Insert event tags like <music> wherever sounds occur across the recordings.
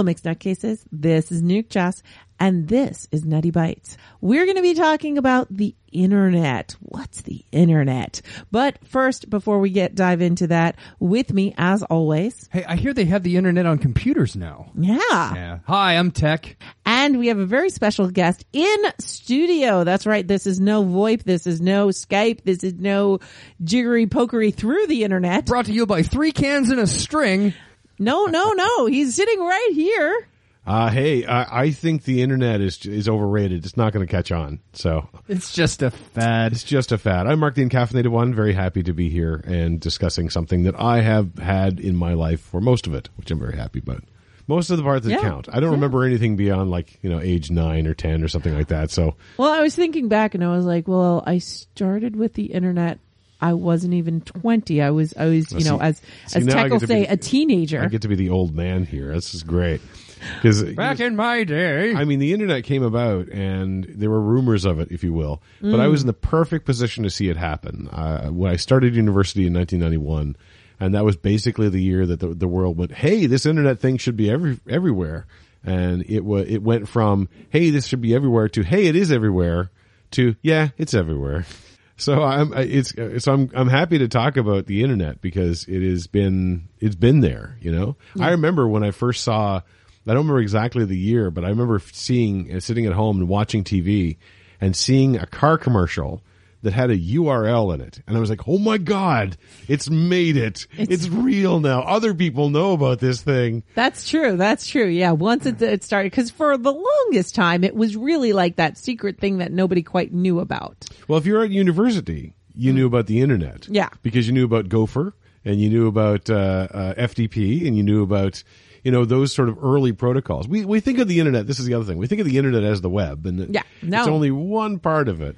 Hello, Mixed Nutcases. This is Nuke Jess, and this is Nutty Bites. We're going to be talking about the internet. What's the internet? But first, before we get dive into that, with me, as always, Hey, I hear they have the internet on computers now. yeah. Yeah. Hi, I'm Tech. And we have a very special guest in studio. That's right. This is no VoIP. This is no Skype. This is no jiggery pokery through the internet. Brought to you by three cans and a string. No, no, no. He's sitting right here. Uh, hey, I, I think the internet is is overrated. It's not going to catch on. So It's just a fad. it's just a fad. I'm Mark the Encaffeinated One. Very happy to be here and discussing something that I have had in my life for most of it, which I'm very happy about. Most of the parts that Yeah. count. I don't Yeah. remember anything beyond like, you know, age nine or 10 or something like that. So Well, I was thinking back and I was like, well, I started with the internet. I wasn't even 20. I was, I was, you see- know, as, see, as Tech will say, be- a teenager. I get to be the old man here. This is great. Because Back in my day. I mean, the internet came about, and there were rumors of it, if you will. But I was in the perfect position to see it happen. Uh, when I started university in 1991, and that was basically the year that the, the world went, "Hey, this internet thing should be every everywhere," and it wa- it went from "Hey, this should be everywhere" to "Hey, it is everywhere," to "Yeah, it's everywhere." So I'm it's so I'm I'm happy to talk about the internet because it has been it's been there. You know, I remember when I first saw. I don't remember exactly the year, but I remember seeing uh, sitting at home and watching TV and seeing a car commercial that had a URL in it, and I was like, "Oh my god, it's made it! It's, real now. Other people know about this thing." That's true. That's true. Yeah. Once it, it started, because for the longest time, it was really like that secret thing that nobody quite knew about. Well, if you're at university, you knew about the internet. Yeah. Because you knew about Gopher and you knew about uh, uh, FTP and you knew about you know those sort of early protocols. We we think of the internet. This is the other thing. We think of the internet as the web, and Yeah. No. it's only one part of it.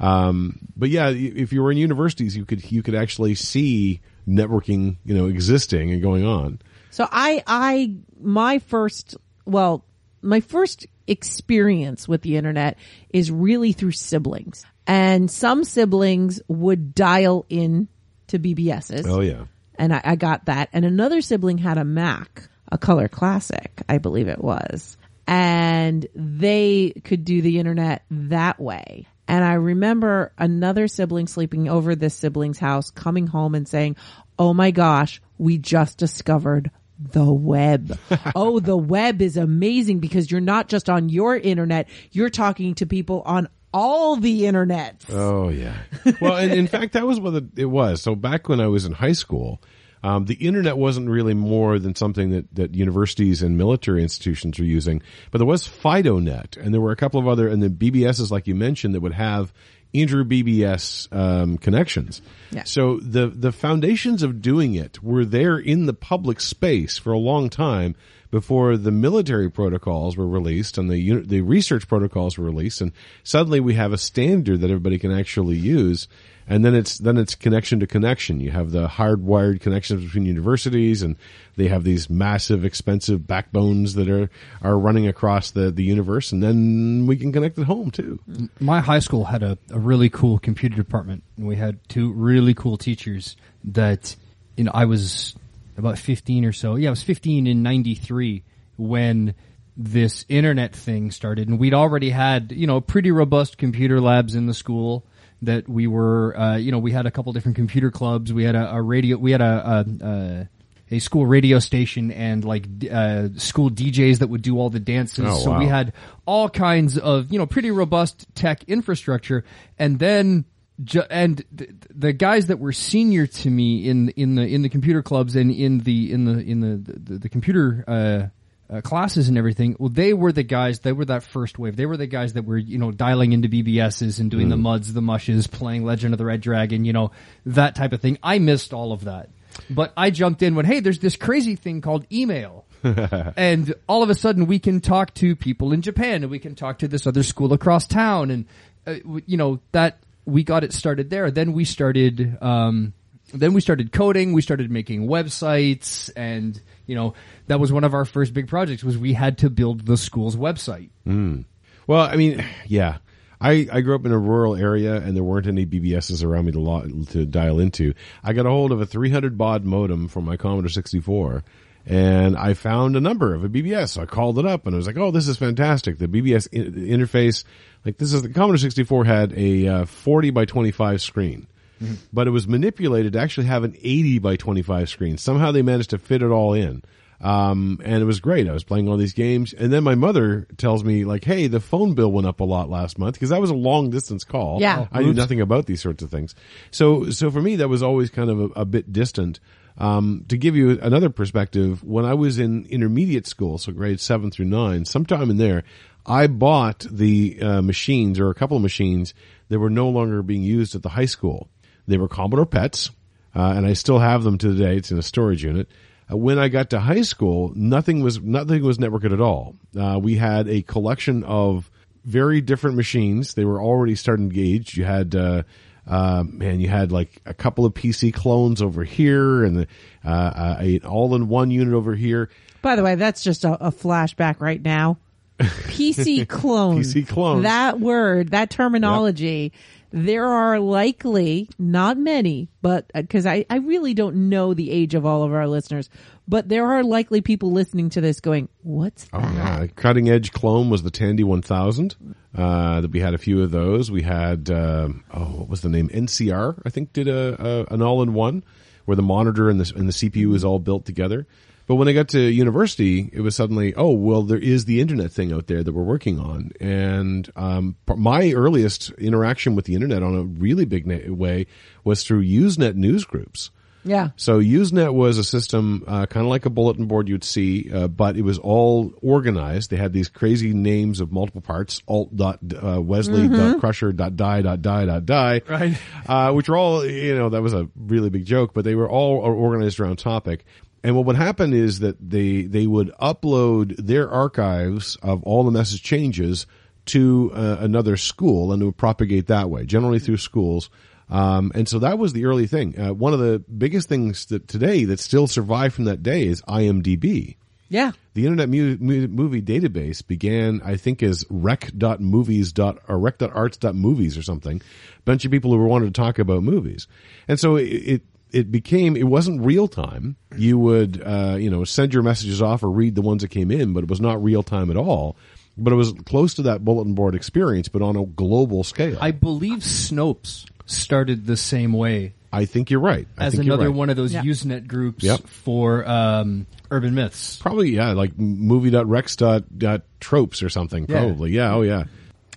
Um, but yeah, if you were in universities, you could you could actually see networking, you know, existing and going on. So I, I, my first, well, my first experience with the internet is really through siblings. And some siblings would dial in to BBSs. Oh yeah. and I, I got that. And another sibling had a Mac, a Color Classic, I believe it was, and they could do the internet that way. And I remember another sibling sleeping over this sibling's house, coming home and saying, "Oh my gosh, we just discovered." The web. <laughs> oh, the web is amazing because you're not just on your internet, you're talking to people on all the internet. Oh yeah. Well, and in <laughs> fact, that was what it- it was. So back when I was in high school, um, the internet wasn't really more than something that, that universities and military institutions were using, but there was FidoNet, and there were a couple of other, and the BBSs, like you mentioned, that would have inter BBS um, connections. Yeah. So the the foundations of doing it were there in the public space for a long time before the military protocols were released and the the research protocols were released, and suddenly we have a standard that everybody can actually use. And then it's then it's connection to connection. You have the hardwired connections between universities, and they have these massive, expensive backbones that are are running across the the universe. And then we can connect at home too. My high school had a, a really cool computer department, and we had two really cool teachers that, you know, I was about 15 or so. Yeah, I was 15 in 93 when this internet thing started, and we'd already had, you know, pretty robust computer labs in the school that we were, uh, you know, we had a couple different computer clubs. We had a, a radio, we had a, a, a a school radio station and like uh, school DJs that would do all the dances. Oh, so we had all kinds of you know pretty robust tech infrastructure, and then ju- and th- the guys that were senior to me in in the in the computer clubs and in the in the in the the, the computer. Uh, uh, classes and everything. Well, they were the guys. They were that first wave. They were the guys that were, you know, dialing into BBSs and doing the muds, the mushes, playing Legend of the Red Dragon, you know, that type of thing. I missed all of that, but I jumped in when, hey, there's this crazy thing called email, <laughs> and all of a sudden we can talk to people in Japan, and we can talk to this other school across town, and uh, you know that we got it started there. Then we started. Um, then we started coding we started making websites and you know that was one of our first big projects was we had to build the school's website Well, I mean, <sighs> yeah. I, I grew up in a rural area and there weren't any BBSs around me to lo- to dial into. I got a hold of a 300 baud modem for my Commodore 64 and I found a number of a BBS. So I called it up and I was like, "Oh, this is fantastic!" The BBS in- interface, like this is the Commodore 64 had a uh, 40 by 25 screen, but it was manipulated to actually have an 80 by 25 screen. Somehow they managed to fit it all in. Um, and it was great. I was playing all these games, and then my mother tells me like, "Hey, the phone bill went up a lot last month because that was a long distance call. Yeah. I knew nothing about these sorts of things. So, so for me, that was always kind of a, a bit distant. Um, to give you another perspective, when I was in intermediate school, so grades seven through nine, sometime in there, I bought the uh, machines or a couple of machines that were no longer being used at the high school. They were Commodore Pets, uh, and I still have them to today. It's in a storage unit. Uh, when I got to high school, nothing was nothing was networked at all. Uh, we had a collection of very different machines. They were already starting engaged. You had, uh, uh, man, you had like a couple of PC clones over here, and the, uh, uh, an all-in-one unit over here. By the way, that's just a, a flashback right now. PC <laughs> clone. PC clone. That word, that terminology. There are likely not many, but because I, I really don't know the age of all of our listeners, but there are likely people listening to this going, "What's that?" Oh yeah, cutting edge clone was the Tandy 1000. Uh, that we had a few of those. We had uh, oh, what was the name? NCR, I think, did a, a an all in one where the monitor and the and the CPU is all built together. But when I got to university, it was suddenly, oh well, there is the internet thing out there that we're working on. And um, my earliest interaction with the internet on a really big na- way was through Usenet news groups. Yeah. So Usenet was a system, uh, kind of like a bulletin board you'd see, uh, but it was all organized. They had these crazy names of multiple parts, alt dot, uh, Wesley dot crusher dot die dot die dot die. Right. Uh, which were all, you know, that was a really big joke, but they were all organized around topic. And what would happen is that they, they would upload their archives of all the message changes to uh, another school and it would propagate that way, generally through schools. Um, and so that was the early thing. Uh, one of the biggest things that today that still survive from that day is IMDb. Yeah. The Internet mu- mu- Movie Database began, I think, as rec.movies. or rec.arts.movies or something. A bunch of people who were wanted to talk about movies. And so it, it, it became, it wasn't real time. You would, uh, you know, send your messages off or read the ones that came in, but it was not real time at all. But it was close to that bulletin board experience, but on a global scale. I believe Snopes started the same way I think you're right. I as think another right. one of those Yeah. Usenet groups Yep. for um, urban myths. Probably, yeah, like movie.rex.tropes or something. Yeah. Probably. Yeah. Oh, yeah.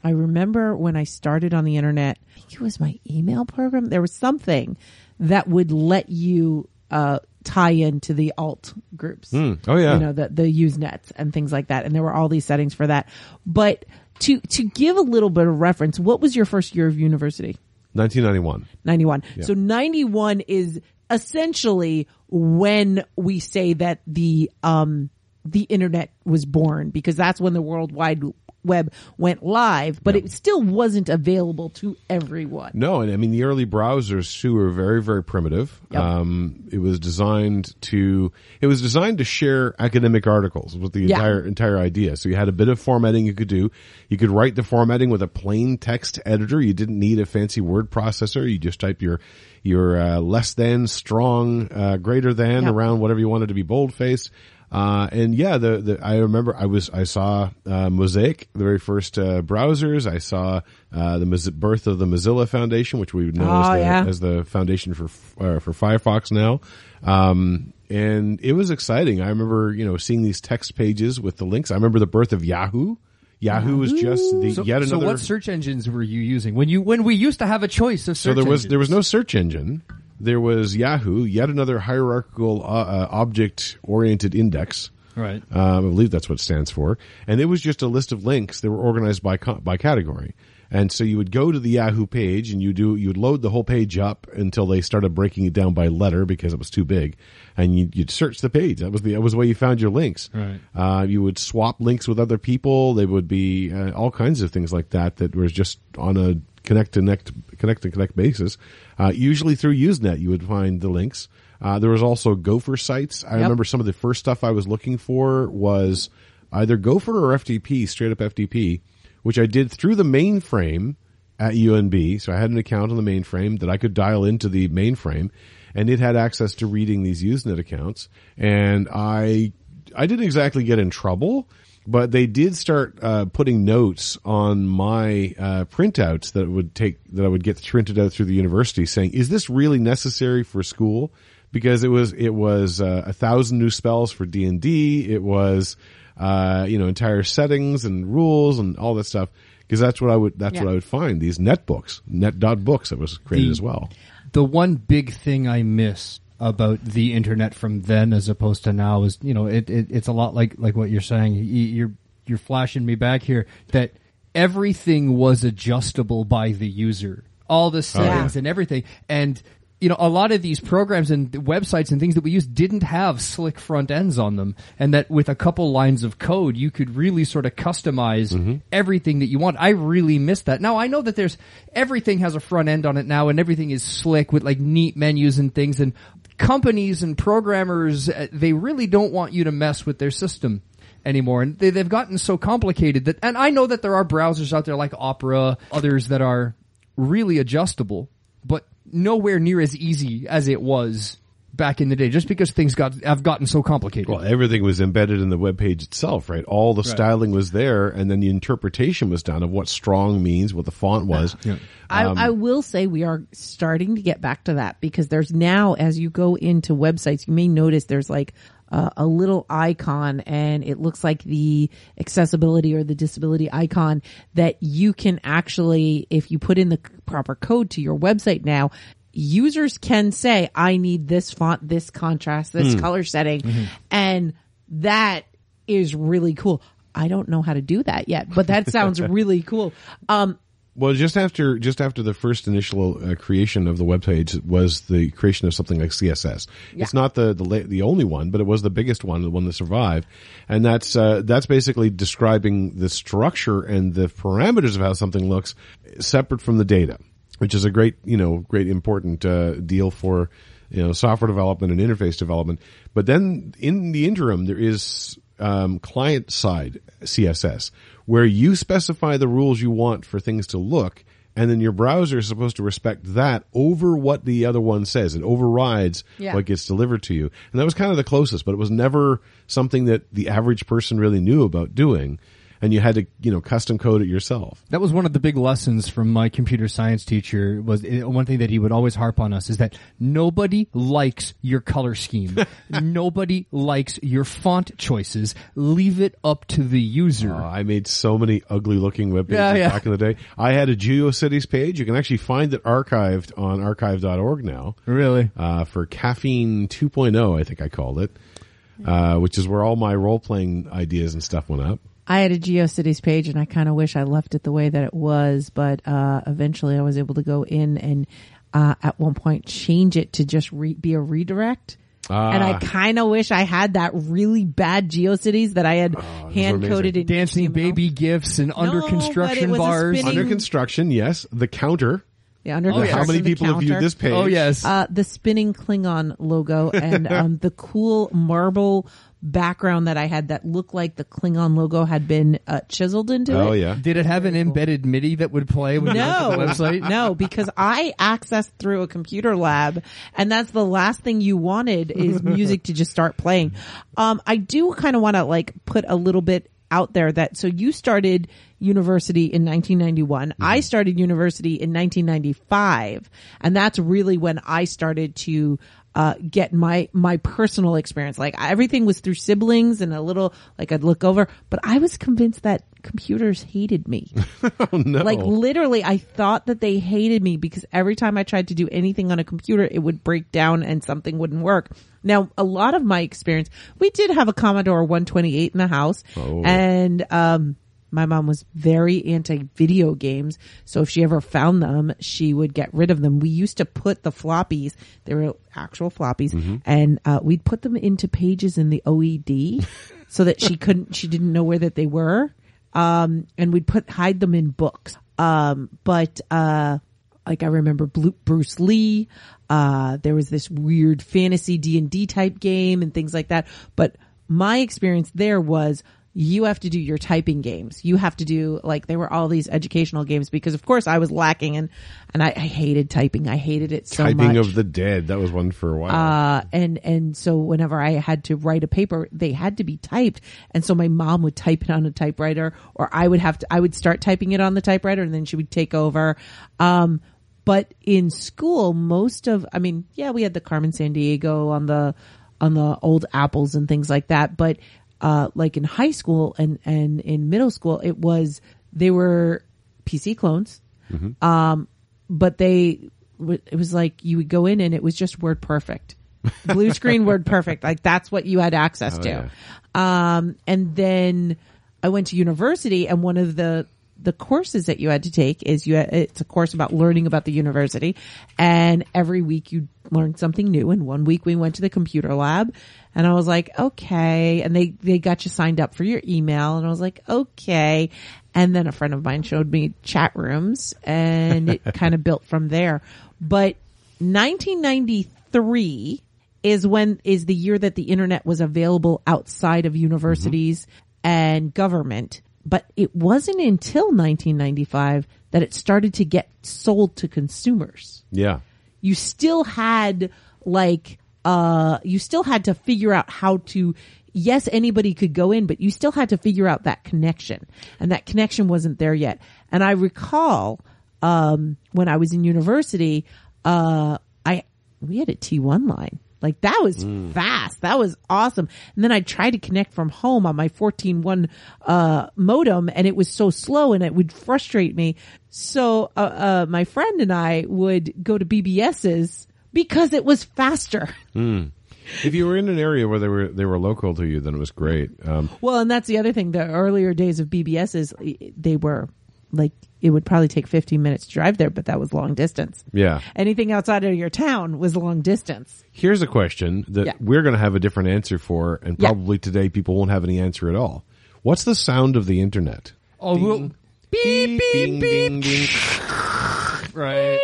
I remember when I started on the internet, I think it was my email program. There was something that would let you uh, tie into the alt groups. Oh, yeah. You know, the, the Usenets and things like that. And there were all these settings for that. But to, to give a little bit of reference, what was your first year of university? 1991. 91. So 91 is essentially when we say that the, um, the internet was born because that's when the World Wide Web went live, but it still wasn't available to everyone. No, and I mean the early browsers too were very, very primitive. Yep. Um, it was designed to it was designed to share academic articles with the Yeah. entire entire idea. So you had a bit of formatting you could do. You could write the formatting with a plain text editor. You didn't need a fancy word processor. You just type your your uh, less than, strong, uh, greater than Yep. around whatever you wanted to be bold faced. Uh, and yeah, the, the, I remember I was, I saw, uh, Mosaic, the very first, uh, browsers. I saw, uh, the Moz- birth of the Mozilla Foundation, which we would know Oh, as, the, yeah. as the foundation for, uh, for Firefox now. Um, and it was exciting. I remember, you know, seeing these text pages with the links. I remember the birth of Yahoo. Yahoo was just the, So, yet so what search engines were you using when you when we used to have a choice of search? So search there was engines? there was no search engine. There was Yahoo, yet another hierarchical uh, uh, object oriented index. right. Um, I believe that's what it stands for. And it was just a list of links that were organized by co- by category. And so you would go to the Yahoo page and you do you would load the whole page up until they started breaking it down by letter because it was too big, and you, you'd search the page. That was the that was the way you found your links. Right. Uh, you would swap links with other people. They would be uh, all kinds of things like that that was just on a connect to connect connect to connect basis. Uh, usually through Usenet, you would find the links. Uh, there was also Gopher sites. I Yep. remember some of the first stuff I was looking for was either Gopher or FTP, straight up FTP, which I did through the mainframe at UNB. So I had an account on the mainframe that I could dial into the mainframe. and it had access to reading these Usenet accounts. And I, I didn't exactly get in trouble, but they did start uh, putting notes on my uh, printouts that would take that I would get printed out through the university, saying, "Is this really necessary for school?" Because it was it was uh, a thousand new spells for D and D. It was uh, you know entire settings and rules and all that stuff. Because that's what I would that's Yeah. what I would find these net books, net dot books that was created The- as well. the one big thing I miss about the internet from then as opposed to now is, you know, it, it it's a lot like like what you're saying. You- You're you're flashing me back here that everything was adjustable by the user, all the oh, settings yeah. and everything, and. You know, a lot of these programs and websites and things that we use didn't have slick front ends on them, and that with a couple lines of code, you could really sort of customize mm-hmm. everything that you want. I really miss that. Now I know that there's everything has a front end on it now, and everything is slick with like neat menus and things. And companies and programmers, uh, they really don't want you to mess with their system anymore. And they, they've gotten so complicated that, and I know that there are browsers out there like Opera, others that are really adjustable, but nowhere near as easy as it was back in the day. Just because things got have gotten so complicated. Well, everything was embedded in the web page itself, right? All the styling was there, and then the interpretation was done of what strong means, what the font was. I, Um, I will say we are starting to get back to that because there's now, as you go into websites, you may notice there's like uh, a little icon and it looks like the accessibility or the disability icon that you can actually, if you put in the proper code to your website now, users can say, I need this font, this contrast, this color setting. And that is really cool. I don't know how to do that yet, but that sounds <laughs> really cool. Um, Well, just after just after the first initial uh, creation of the web page was the creation of something like CSS. It's not the the la- the only one, but it was the biggest one, the one that survived, and that's uh, that's basically describing the structure and the parameters of how something looks separate from the data, which is a great you know great important uh, deal for you know software development and interface development. But then in the interim, there is um, client side CSS where you specify the rules you want for things to look, and then your browser is supposed to respect that over what the other one says. It overrides Yeah. what gets delivered to you, and that was kind of the closest, but it was never something that the average person really knew about doing, and you had to you know custom code it yourself. That was one of the big lessons from my computer science teacher was uh, one thing that he would always harp on us is that nobody likes your color scheme. <laughs> nobody likes your font choices. Leave it up to the user. Uh, I made so many ugly looking web pages Yeah, yeah. back in the day. I had a GeoCities page. You can actually find it archived on archive.org now. really? uh, for Caffeine 2.0, I think I called it, uh, which is where all my role playing ideas and stuff went up. I had a GeoCities page and I kind of wish I left it the way that it was, but uh, eventually I was able to go in and uh, at one point change it to just re- be a redirect. Ah. and I kind of wish I had that really bad GeoCities that I had hand coded in Dancing HTML. baby gifs and under construction it was a bars. spinning- Under construction, yes. The counter. The under Oh, yes. How many the people have viewed this page? Oh yes. Uh, the spinning Klingon logo and um, the cool marble background that I had that looked like the Klingon logo had been uh, chiseled into it. Oh, yeah. Did it have an embedded MIDI that would play when No, went to the website? no, because I accessed through a computer lab, and that's the last thing you wanted is <laughs> music to just start playing. Um, I do kind of want to like put a little bit out there that so you started university in 1991. I started university in 1995, and that's really when I started to uh, get my my personal experience. Like everything was through siblings and a little like I'd look over, but I was convinced that computers hated me. <laughs> Oh, no. Like literally, I thought that they hated me because every time I tried to do anything on a computer, it would break down and something wouldn't work. Now, a lot of my experience, we did have a Commodore 128 in the house Oh. and, um, my mom was very anti video games. So if she ever found them, she would get rid of them. We used to put the floppies, they were actual floppies, and, uh, we'd put them into pages in the OED <laughs> so that she couldn't, she didn't know where that they were um, and we'd put hide them in books. Um, but uh, like I remember Bruce Lee. Uh, there was this weird fantasy D and D type game and things like that. But my experience there was you have to do your typing games. You have to do like there were all these educational games because of course I was lacking and and I, I hated typing. I hated it so Typing much. Typing of the Dead. That was one for a while. uh, and and so whenever I had to write a paper, they had to be typed, and so my mom would type it on a typewriter, or I would have to. I would start typing it on the typewriter, and then she would take over. Um, but in school, most of, I mean, yeah, we had the Carmen Sandiego on the on the old apples and things like that, but uh, like in high school and and in middle school, it was they were PC clones. Um, but they it was like you would go in and it was just WordPerfect. Blue <laughs> screen WordPerfect. Like that's what you had access to. um and then i went to university and one of the the courses that you had to take is you it's a course about learning about the university. And every week you learned something new. And one week we went to the computer lab and I was like okay. And they they got you signed up for your email. And I was like okay. And then a friend of mine showed me chat rooms and it <laughs> kind of built from there. But 1993 is when is the year that the internet was available outside of mm-hmm. universities and government but it wasn't until 1995 that it started to get sold to consumers. Yeah. you still had like uh you still had to figure out how to yes anybody could go in but you still had to figure out that connection. And that connection wasn't there yet. And i recall um when i was in university uh i we had a t1 line like that was fast. That was awesome. And then i tried to connect from home on my 14.1 uh modem and it was so slow and it would frustrate me. So uh, uh my friend and i would go to bbs's because it was faster. <laughs> If you were in an area where they were they were local to you, then it was great. Um, well and that's the other thing. The earlier days of bbs's they were like it would probably take 15 minutes to drive there but that was long distance yeah. anything outside of your town was long distance Here's a question that Yeah. we're going to have a different answer for, and Yeah. probably today people won't have any answer at all. What's the sound of the internet? Oh, well, Beep, beep, beep. right.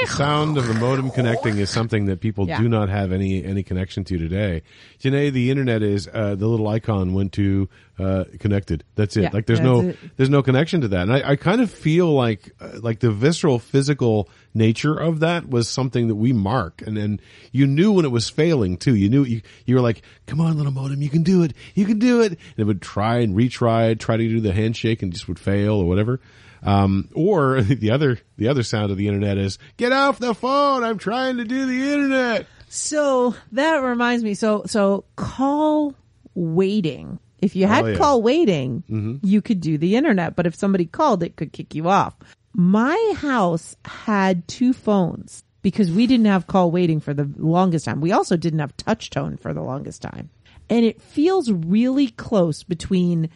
The sound of the modem connecting is something that people Yeah. do not have any any connection to today. Today, the internet is uh, the little icon went to uh, connected. That's it. Yeah, like there's no it. there's no connection to that, and I, I kind of feel like uh, like the visceral physical nature of that was something that we mark, and then you knew when it was failing too. You knew you you were like, "Come on, little modem, you can do it, you can do it," and it would try and retry, try to do the handshake, and just would fail or whatever. Um, or <laughs> the other, the other sound of the internet is, get off the phone. I'm trying to do the internet. So that reminds me. So so call waiting. If you had Oh, yeah. call waiting, you could do the internet. But if somebody called, it could kick you off. My house had two phones because we didn't have call waiting for the longest time. We also didn't have touch tone for the longest time. And it feels really close between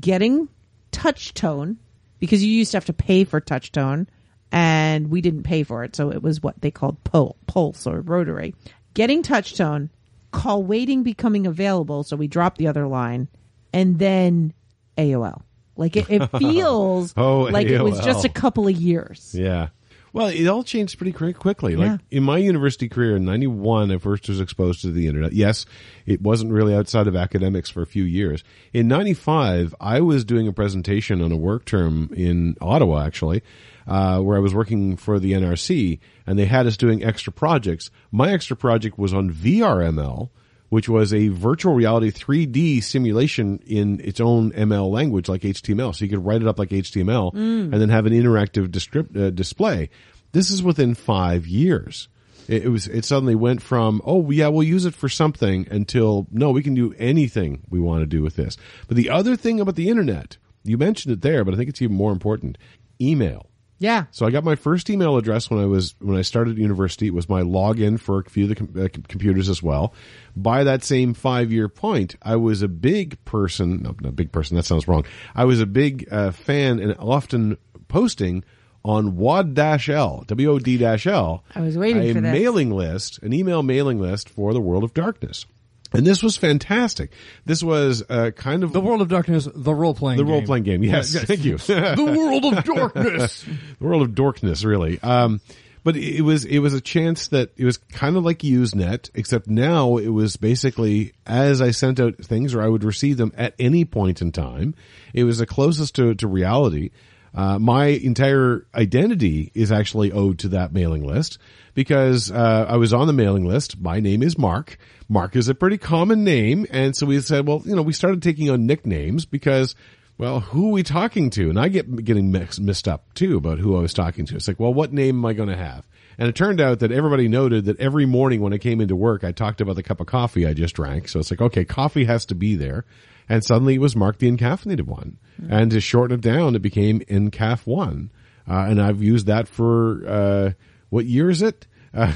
getting touch tone because you used to have to pay for touch tone and we didn't pay for it. So it was what they called pul- pulse or rotary. Getting touch tone, call waiting becoming available. So we dropped the other line and then AOL. Like it, it <laughs> feels Oh, like it was just a couple of years. Yeah. Well, it all changed pretty quick, quickly. Like Yeah. in my university career in 91, I first was exposed to the internet. Yes, it wasn't really outside of academics for a few years. In 95, I was doing a presentation on a work term in Ottawa, actually, uh, where I was working for the NRC and they had us doing extra projects. My extra project was on VRML, which was a virtual reality 3D simulation in its own ML language, like HTML. So you could write it up like HTML and then have an interactive descript, uh, display. This is within five years. It, it was, it suddenly went from, oh yeah, we'll use it for something until, no, we can do anything we want to do with this. But the other thing about the internet, you mentioned it there, but I think it's even more important. Email. Yeah. So I got my first email address when I was when I started university. It was my login for a few of the com- uh, computers as well. By that same five year point, I was a big person. No, not big person. That sounds wrong. I was a big uh, fan and often posting on WOD-L, W-O-D-L. I was waiting a for this. mailing list, an email mailing list for the World of Darkness. And this was fantastic. This was uh, kind of The World of Darkness, the role playing game. the role playing game. Yes, thank you. <laughs> the World of Darkness. <laughs> the world of darkness, really. Um, but it was it was a chance that it was kind of like Usenet, except now it was basically as I sent out things or I would receive them at any point in time. It was the closest to to reality. Uh, my entire identity is actually owed to that mailing list because uh, I was on the mailing list. My name is Mark. Mark is a pretty common name, and so we said, well, you know, we started taking on nicknames because well, who are we talking to? And I get getting mixed, mixed up too about who I was talking to. It's like, well, what name am I going to have? And it turned out that everybody noted that every morning when I came into work, I talked about the cup of coffee I just drank. So it's like, okay, coffee has to be there. And suddenly it was marked the Encaffeinated One. Mm-hmm. And to shorten it down, it became Encaf One. Uh, and I've used that for, uh, what year is it? <laughs> Uh,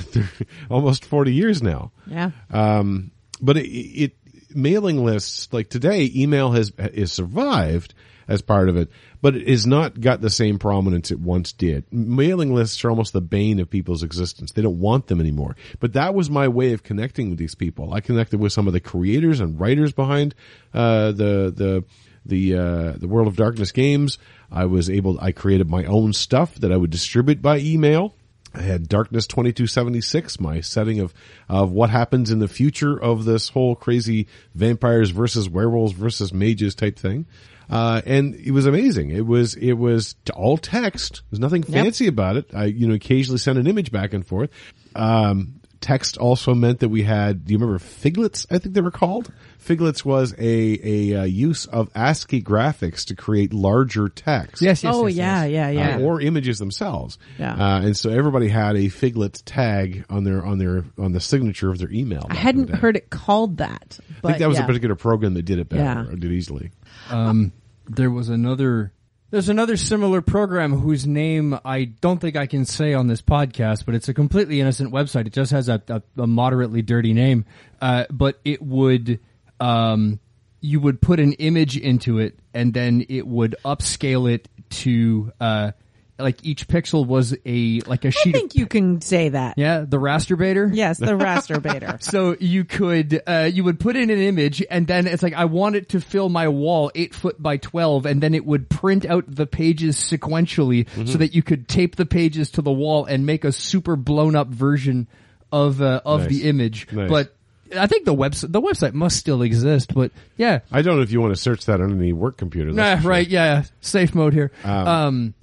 almost 40 years now. Yeah. Um, but it, it, mailing lists like today, email has is survived as part of it, but it has not got the same prominence it once did. Mailing lists are almost the bane of people's existence. They don't want them anymore. But that was my way of connecting with these people. I connected with some of the creators and writers behind uh, the the the uh, the World of Darkness games. I was able. I created my own stuff that I would distribute by email. I had Darkness 2276, my setting of, of what happens in the future of this whole crazy vampires versus werewolves versus mages type thing. Uh, and it was amazing. It was, it was all text. There's nothing fancy yep. about it. I, you know, occasionally send an image back and forth. Um, text also meant that we had, do you remember Figlets? I think they were called. Figlets was a, a, uh, use of ASCII graphics to create larger text. Yes, yes. Oh, yes, yeah, yes. yeah, yeah. Uh, or images themselves. Yeah. Uh, and so everybody had a Figlet tag on their, on their, on the signature of their email. I hadn't heard it called that. But I think that was yeah. a particular program that did it better, yeah. or did easily. Um, there was another there's another similar program whose name I don't think I can say on this podcast, but it's a completely innocent website. It just has a, a, a moderately dirty name, uh, but it would um, you would put an image into it, and then it would upscale it to uh, like each pixel was a like a sheet. I think of, you can say that. Yeah, the rasterbator. Yes, the <laughs> rasterbator. so you could uh, you would put in an image, and then it's like I want it to fill my wall eight foot by twelve, and then it would print out the pages sequentially mm-hmm. so that you could tape the pages to the wall and make a super blown up version of uh, of nice. the image. Nice. But I think the website the website must still exist, but yeah. I don't know if you want to search that on any work computer. Nah, right? Sure. Yeah, safe mode here. Um, um,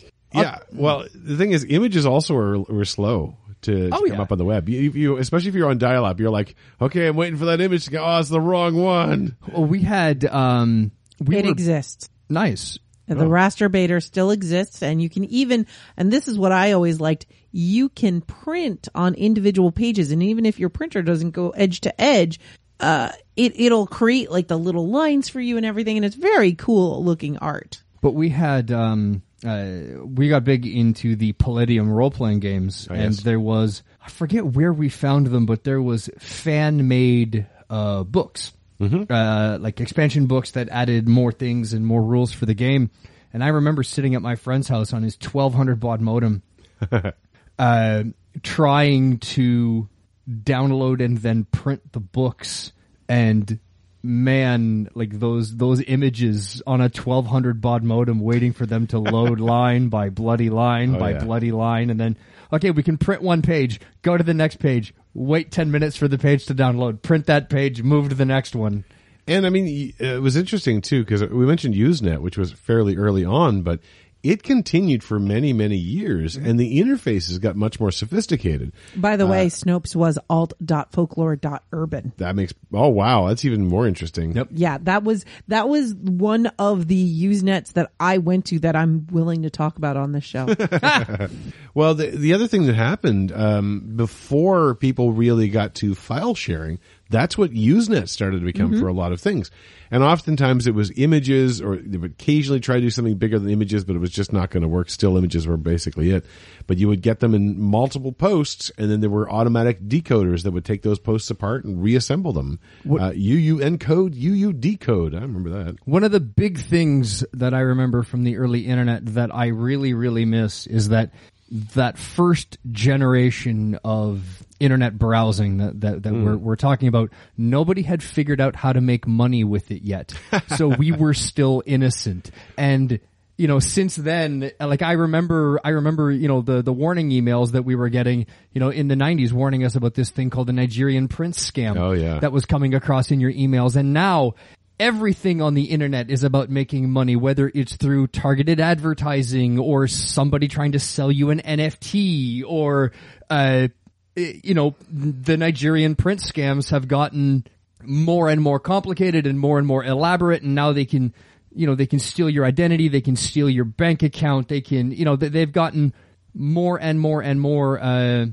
yeah. Well, the thing is, images also are, were slow to, to oh, come yeah. up on the web. You, you, especially if you're on dial-up, you're like, okay, I'm waiting for that image to go. Oh, it's the wrong one. Well, we had, um, we it were, exists. Nice. The oh. rasterbator still exists and you can even, and this is what I always liked, you can print on individual pages and even if your printer doesn't go edge to edge, uh, it, it'll create like the little lines for you and everything and it's very cool looking art. But we had, um, uh, we got big into the Palladium role playing games, oh, and yes. there was I forget where we found them, but there was fan made uh, books, mm-hmm. uh, like expansion books that added more things and more rules for the game. And I remember sitting at my friend's house on his 1200 baud modem, <laughs> uh, trying to download and then print the books and man, like those those images on a 1200 baud modem, waiting for them to load <laughs> line by bloody line oh, by yeah. bloody line, and then okay, we can print one page, go to the next page, wait 10 minutes for the page to download, print that page, move to the next one. And I mean, uh, it was interesting too because we mentioned Usenet, which was fairly early on, but it continued for many, many years, and the interfaces got much more sophisticated. By the uh, way, Snopes was alt.folklore.urban. That makes oh wow, that's even more interesting. Yep. Yeah, that was that was one of the Usenets that I went to that I'm willing to talk about on this show. <laughs> <laughs> well, the the other thing that happened um, before people really got to file sharing that's what Usenet started to become mm-hmm. for a lot of things. And oftentimes it was images or they would occasionally try to do something bigger than images, but it was just not going to work. Still images were basically it. But you would get them in multiple posts and then there were automatic decoders that would take those posts apart and reassemble them. What, uh, UU encode, UU decode. I remember that. One of the big things that I remember from the early internet that I really, really miss is that that first generation of internet browsing that that, that mm. we're we're talking about, nobody had figured out how to make money with it yet. <laughs> so we were still innocent and you know, since then, like I remember, I remember, you know, the, the warning emails that we were getting, you know, in the nineties warning us about this thing called the Nigerian prince scam. Oh, yeah. That was coming across in your emails. And now everything on the internet is about making money, whether it's through targeted advertising or somebody trying to sell you an NFT or, uh, you know, the Nigerian print scams have gotten more and more complicated and more and more elaborate and now they can, you know, they can steal your identity, they can steal your bank account, they can, you know, they've gotten more and more and more, uh,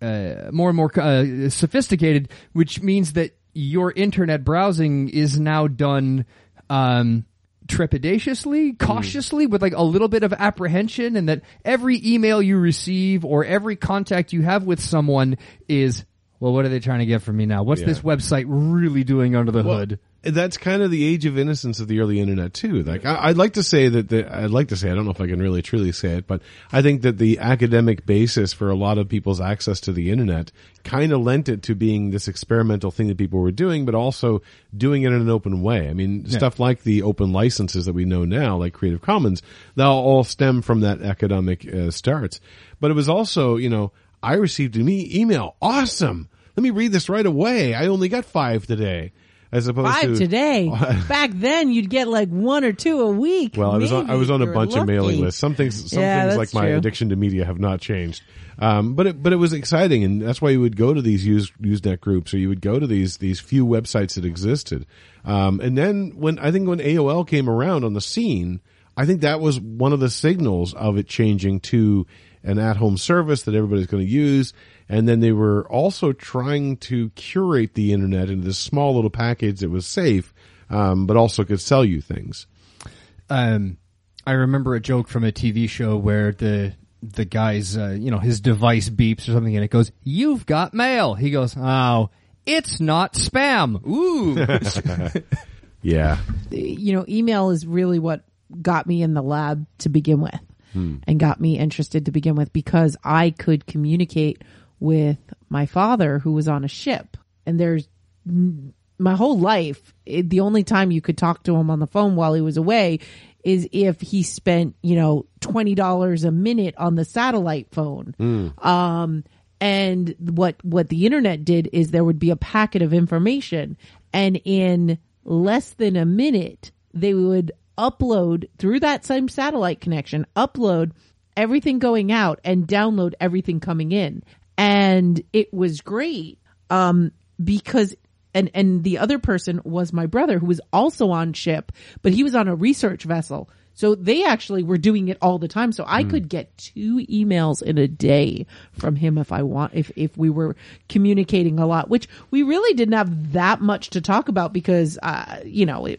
uh, more and more uh, sophisticated, which means that your internet browsing is now done um, trepidatiously, cautiously, with like a little bit of apprehension, and that every email you receive or every contact you have with someone is, well, what are they trying to get from me now? What's Yeah. this website really doing under the hood? That's kind of the age of innocence of the early internet too. Like I, I'd like to say that the, I'd like to say I don't know if I can really truly say it, but I think that the academic basis for a lot of people's access to the internet kind of lent it to being this experimental thing that people were doing, but also doing it in an open way. I mean, stuff like the open licenses that we know now, like Creative Commons, they all stem from that academic uh, starts. But it was also, you know, I received an e- email. Awesome. Let me read this right away. I only got five today. As opposed Five to today. <laughs> Back then, you'd get like one or two a week. Well, I was on, I was on a bunch were of mailing lists. Some things, some Yeah, things like my addiction to media have not changed. Um, but it, but it was exciting, and that's why you would go to these use Usenet groups, or you would go to these these few websites that existed. Um, and then when I think when AOL came around on the scene, I think that was one of the signals of it changing to an at home service that everybody's going to use. And then they were also trying to curate the internet into this small little package that was safe, um, but also could sell you things. um, I remember a joke from a TV show where the the guy's uh, you know his device beeps or something and it goes, "You've got mail." He goes, "Oh, it's not spam." Ooh. <laughs> Yeah. you know, email is really what got me in the lab to begin with and got me interested to begin with because I could communicate with my father who was on a ship. And there's my whole life, it, the only time you could talk to him on the phone while he was away is if he spent, you know, $20 a minute on the satellite phone. Um, and what, what the internet did is there would be a packet of information and in less than a minute, they would upload through that same satellite connection, upload everything going out and download everything coming in. And it was great. Um, because and and the other person was my brother who was also on ship, but he was on a research vessel. So they actually were doing it all the time. So I could get two emails in a day from him if I want if if we were communicating a lot, which we really didn't have that much to talk about because uh you know, it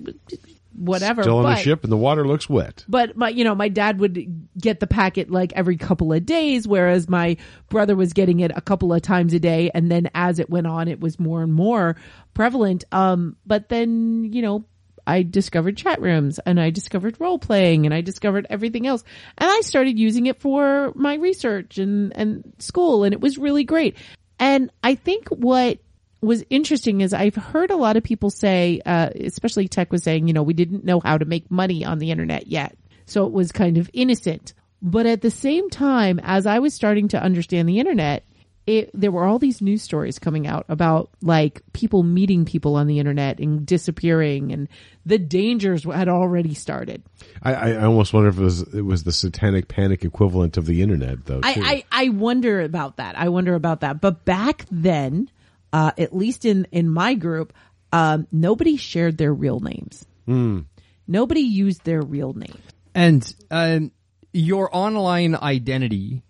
whatever. Still on but, a ship and the water looks wet. but my, you know, my dad would get the packet like every couple of days, whereas my brother was getting it a couple of times a day. And then as it went on, it was more and more prevalent. Um, but then, you know, I discovered chat rooms and I discovered role playing and I discovered everything else. And I started using it for my research and, and school and it was really great. And I think what was interesting is I've heard a lot of people say, uh, especially tech was saying, you know, we didn't know how to make money on the internet yet. So it was kind of innocent. But at the same time, as I was starting to understand the internet, it, there were all these news stories coming out about like people meeting people on the internet and disappearing and the dangers had already started. I, I I almost wonder if it was it was the satanic panic equivalent of the internet, though. too. I, I, I wonder about that. I wonder about that. But back then, uh, at least in, in my group, um, nobody shared their real names. Nobody used their real name. And um, your online identity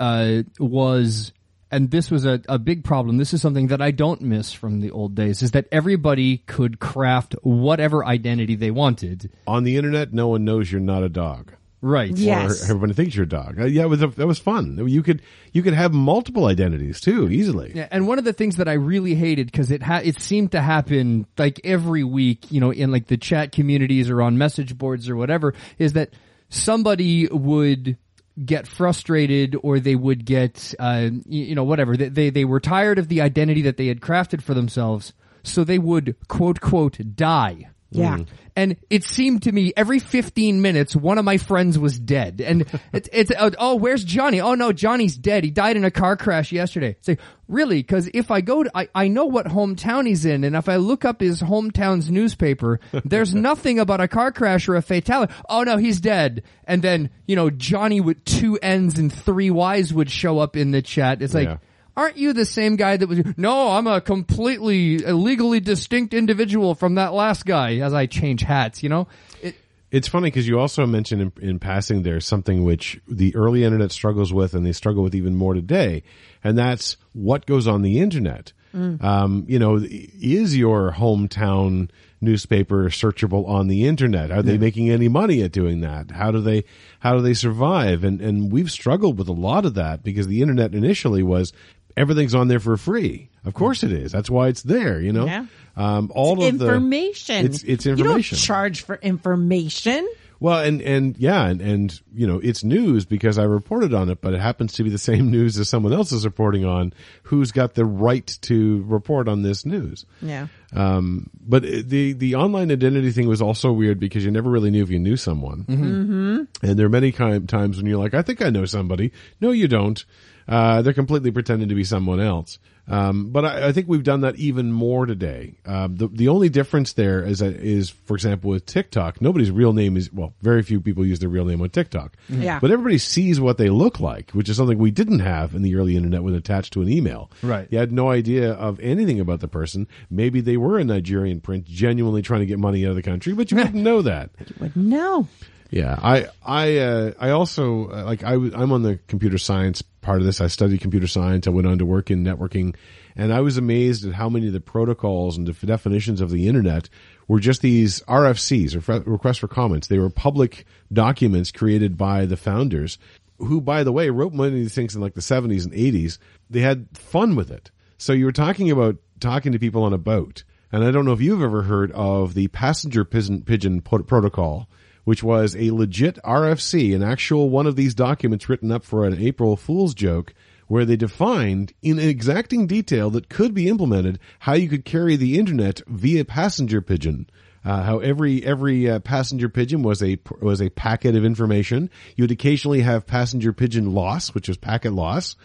uh, was, and this was a, a big problem. This is something that I don't miss from the old days: is that everybody could craft whatever identity they wanted. On the internet, no one knows you're not a dog. Right. Yes. Or everybody thinks you're a dog. Uh, yeah, it was a, that was fun. You could you could have multiple identities too easily. Yeah, and one of the things that I really hated because it ha- it seemed to happen like every week, you know, in like the chat communities or on message boards or whatever, is that somebody would get frustrated or they would get, uh, you, you know, whatever. They, they they were tired of the identity that they had crafted for themselves, so they would quote quote die. Yeah. And it seemed to me every 15 minutes, one of my friends was dead. And <laughs> it's, it's, uh, oh, where's Johnny? Oh no, Johnny's dead. He died in a car crash yesterday. Say, really? Cause if I go to, I, I know what hometown he's in. And if I look up his hometown's newspaper, <laughs> there's nothing about a car crash or a fatality. Oh no, he's dead. And then, you know, Johnny with two N's and three Y's would show up in the chat. It's like, Yeah. Aren't you the same guy that was no i'm a completely legally distinct individual from that last guy as i change hats you know it, It's funny because you also mentioned in, in passing there something which the early internet struggles with, and they struggle with even more today, and that's what goes on the internet. Um, you know, is your hometown newspaper searchable on the internet? Are they making any money at doing that? How do they how do they survive? And and we've struggled with a lot of that because the internet initially was everything's on there for free. Of course it is. That's why it's there. You know, Yeah. um, all of the information. It's it's You information. don't charge for information. Well, and and yeah, and and you know, it's news because I reported on it, but it happens to be the <laughs> same news as someone else is reporting on, who's got the right to report on this news. Yeah. Um, but the the online identity thing was also weird because you never really knew if you knew someone. Mm-hmm. And there are many times when you're like, I think I know somebody. No, you don't. Uh, they're completely pretending to be someone else. Um, but I, I think we've done that even more today. Um, the the only difference there is that is, for example, with TikTok, nobody's real name is well, very few people use their real name on TikTok. Yeah. But everybody sees what they look like, which is something we didn't have in the early internet when attached to an email. Right. You had no idea of anything about the person. Maybe they were a Nigerian prince, genuinely trying to get money out of the country, but you wouldn't know that. But no. Yeah, I I uh, I also uh, like I I'm on the computer science part of this. I studied computer science. I went on to work in networking, and I was amazed at how many of the protocols and the definitions of the internet were just these RFCs or requests for comments. They were public documents created by the founders, who, by the way, wrote many of these things in like the 70s and 80s. They had fun with it. So you were talking about talking to people on a boat, and I don't know if you've ever heard of the passenger pigeon, pigeon protocol which was a legit RFC, an actual one of these documents written up for an April Fool's joke, where they defined in exacting detail that could be implemented how you could carry the internet via passenger pigeon. Uh, how every every uh, passenger pigeon was a was a packet of information. You'd occasionally have passenger pigeon loss, which was packet loss.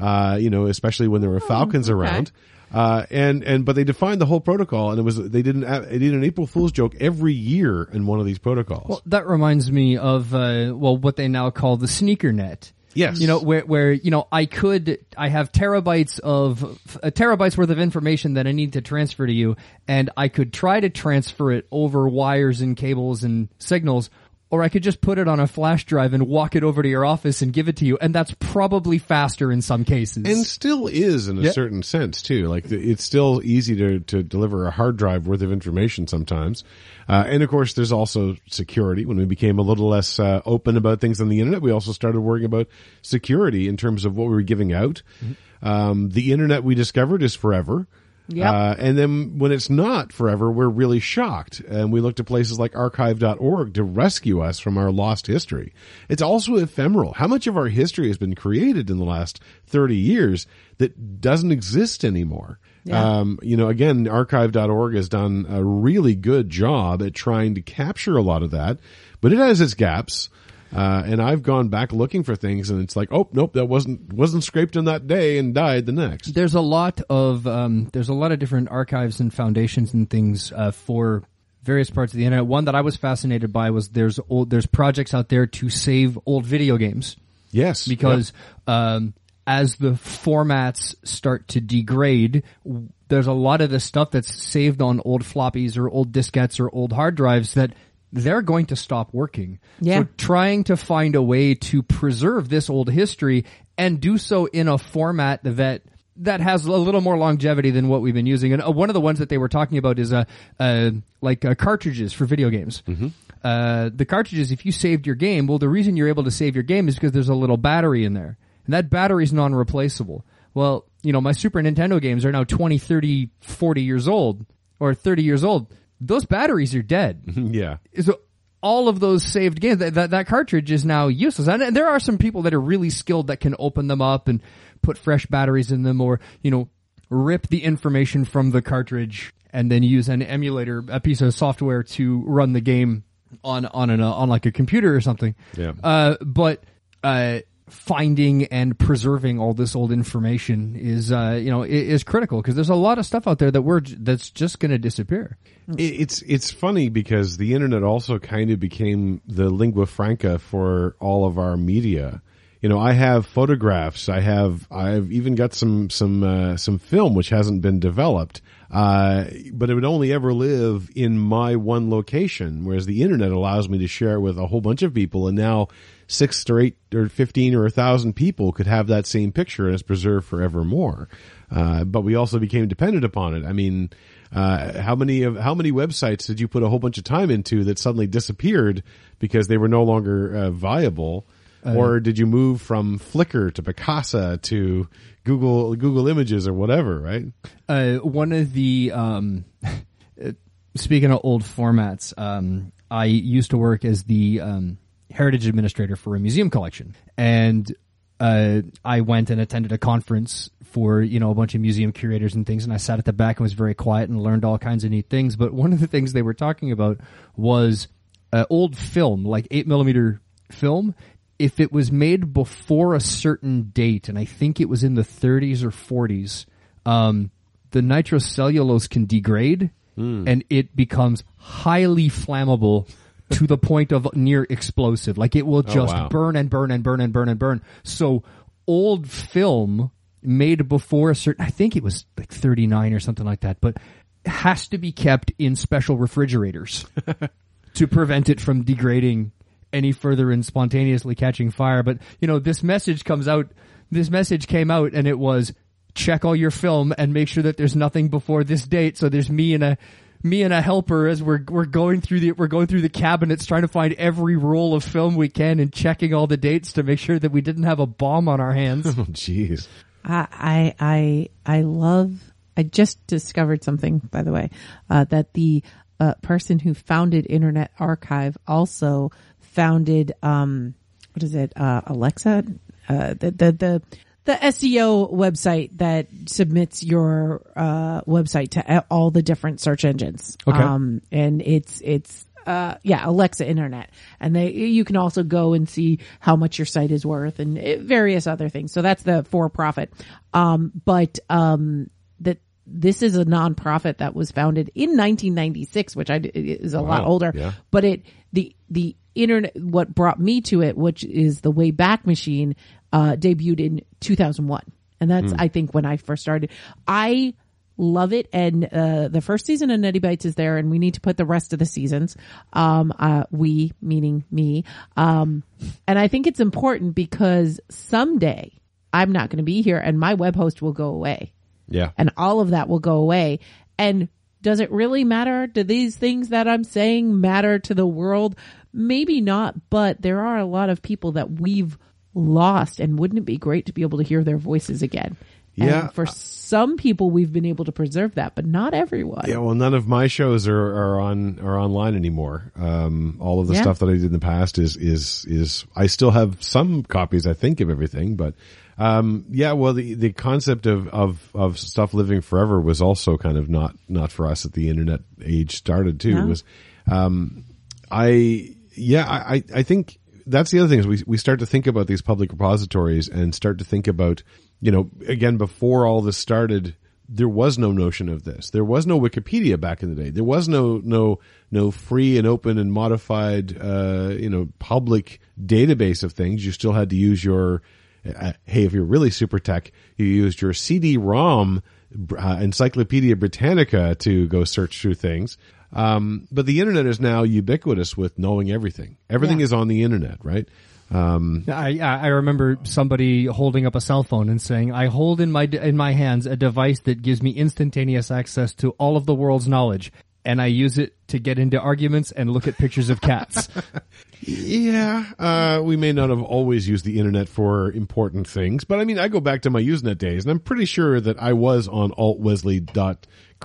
Uh, you know, especially when there were falcons okay. around. Uh, and, and, but they defined the whole protocol and it was, they didn't, they did an April Fool's joke every year in one of these protocols. well that reminds me of uh, well what they now call the sneaker net Yes. you know where where you know I could I have terabytes of uh, terabytes worth of information that I need to transfer to you, and I could try to transfer it over wires and cables and signals, or I could just put it on a flash drive and walk it over to your office and give it to you, and that's probably faster in some cases. and still is in a Yeah. certain sense too. Like the, it's still easy to, to deliver a hard drive worth of information sometimes. Uh, and of course there's also security. When we became a little less, uh, open about things on the internet, we also started worrying about security in terms of what we were giving out. Um, the internet we discovered is forever. Yep. Uh, and then when it's not forever, we're really shocked. And we look to places like archive.org to rescue us from our lost history. It's also ephemeral. How much of our history has been created in the last 30 years that doesn't exist anymore? Yeah. Um, you know, again, archive.org has done a really good job at trying to capture a lot of that, but it has its gaps. Uh, and I've gone back looking for things and it's like, oh, nope, that wasn't, wasn't scraped on that day and died the next. there's a lot of um, there's a lot of different archives and foundations and things uh, for various parts of the internet. One that I was fascinated by was there's old there's projects out there to save old video games Yes. because um, as the formats start to degrade, there's a lot of the stuff that's saved on old floppies or old diskettes or old hard drives that they're going to stop working. Yeah. So trying to find a way to preserve this old history and do so in a format that that has a little more longevity than what we've been using. And uh, one of the ones that they were talking about is uh, uh, like uh, cartridges for video games. Uh, the cartridges, if you saved your game, well, the reason you're able to save your game is because there's a little battery in there. And that battery is non-replaceable. Well, you know, my Super Nintendo games are now 20, 30, 40 years old, or 30 years old. Those batteries are dead <laughs> yeah. so all of those saved games that, that that cartridge is now useless and, there are some people that are really skilled that can open them up and put fresh batteries in them or you know rip the information from the cartridge and then use an emulator, a piece of software to run the game on on an uh, on like a computer or something. Yeah. Uh, but uh, finding and preserving all this old information is uh, you know is critical because there's a lot of stuff out there that we're that's just going to disappear. It's it's funny because the internet also kind of became the lingua franca for all of our media. You know, I have photographs. I have I've even got some some uh, some film which hasn't been developed, uh, but it would only ever live in my one location. Whereas the internet allows me to share it with a whole bunch of people, and now six or eight or fifteen or a thousand people could have that same picture and it's preserved forevermore. Uh, but we also became dependent upon it. I mean, uh, how many of how many websites did you put a whole bunch of time into that suddenly disappeared because they were no longer uh, viable? or did you move from Flickr to Picasa to Google Google Images or whatever? Right? Uh, one of the um, uh, <laughs> speaking of old formats, um, I used to work as the um, heritage administrator for a museum collection, and uh, I went and attended a conference for you know a bunch of museum curators and things, and I sat at the back and was very quiet and learned all kinds of neat things. But one of the things they were talking about was uh, old film, like eight millimeter film. If it was made before a certain date, and I think it was in the 30s or 40s, um, the nitrocellulose can degrade and it becomes highly flammable to the point of near explosive. Like it will oh, just wow. burn and burn and burn and burn and burn. So old film made before a certain, I think it was like 39 or something like that, but has to be kept in special refrigerators <laughs> to prevent it from degrading any further and spontaneously catching fire. But, you know, this message comes out, this message came out and it was check all your film and make sure that there's nothing before this date. So there's me and a, me and a helper as we're, we're going through the, we're going through the cabinets trying to find every roll of film we can and checking all the dates to make sure that we didn't have a bomb on our hands. <laughs> Oh, jeez. I I I I love. I just discovered something, by the way, uh, that the uh, person who founded Internet Archive also founded um, what is it? Uh, Alexa, uh, the the the the SEO website that submits your uh, website to all the different search engines. Okay. Um, and it's it's uh, yeah, Alexa Internet, and they you can also go and see how much your site is worth and uh, various other things. So that's the for profit. Um, but um, that this is a nonprofit that was founded in 1996, which I is a lot older. Yeah. But it the the internet what brought me to it, which is the Wayback Machine, uh, debuted in 2001, and that's I think when I first started. I love it. And uh the first season of Nutty Bites is there and we need to put the rest of the seasons. Um uh we meaning me. Um and I think it's important because someday I'm not going to be here and my web host will go away. Yeah. and all of that will go away. And does it really matter? Do these things that I'm saying matter to the world maybe not but there are a lot of people that we've lost and wouldn't it be great to be able to hear their voices again And Yeah. for some people, we've been able to preserve that, but not everyone. Yeah, well, none of my shows are, are on are online anymore. Um, all of the Yeah. stuff that I did in the past is is is I still have some copies, I think, of everything, but um, yeah, well, the the concept of, of of stuff living forever was also kind of not not for us at the internet age started too. No. Was um, I yeah, I I- think that's the other thing is we we start to think about these public repositories and start to think about you know again before all this started there was no notion of this. There was no wikipedia back in the day. There was no no no free and open and modified uh you know public database of things. You still had to use your uh, hey if you're really super tech you used your cd-rom uh, encyclopedia britannica to go search through things um, but the internet is now ubiquitous with knowing everything everything Yeah. is on the internet right um, I I I remember somebody holding up a cell phone and saying, "I hold in my in my hands a device that gives me instantaneous access to all of the world's knowledge, and I use it to get into arguments and look at pictures of cats." <laughs> Yeah, uh, we may not have always used the internet for important things, but I mean, I go back to my Usenet days, and I'm pretty sure that I was on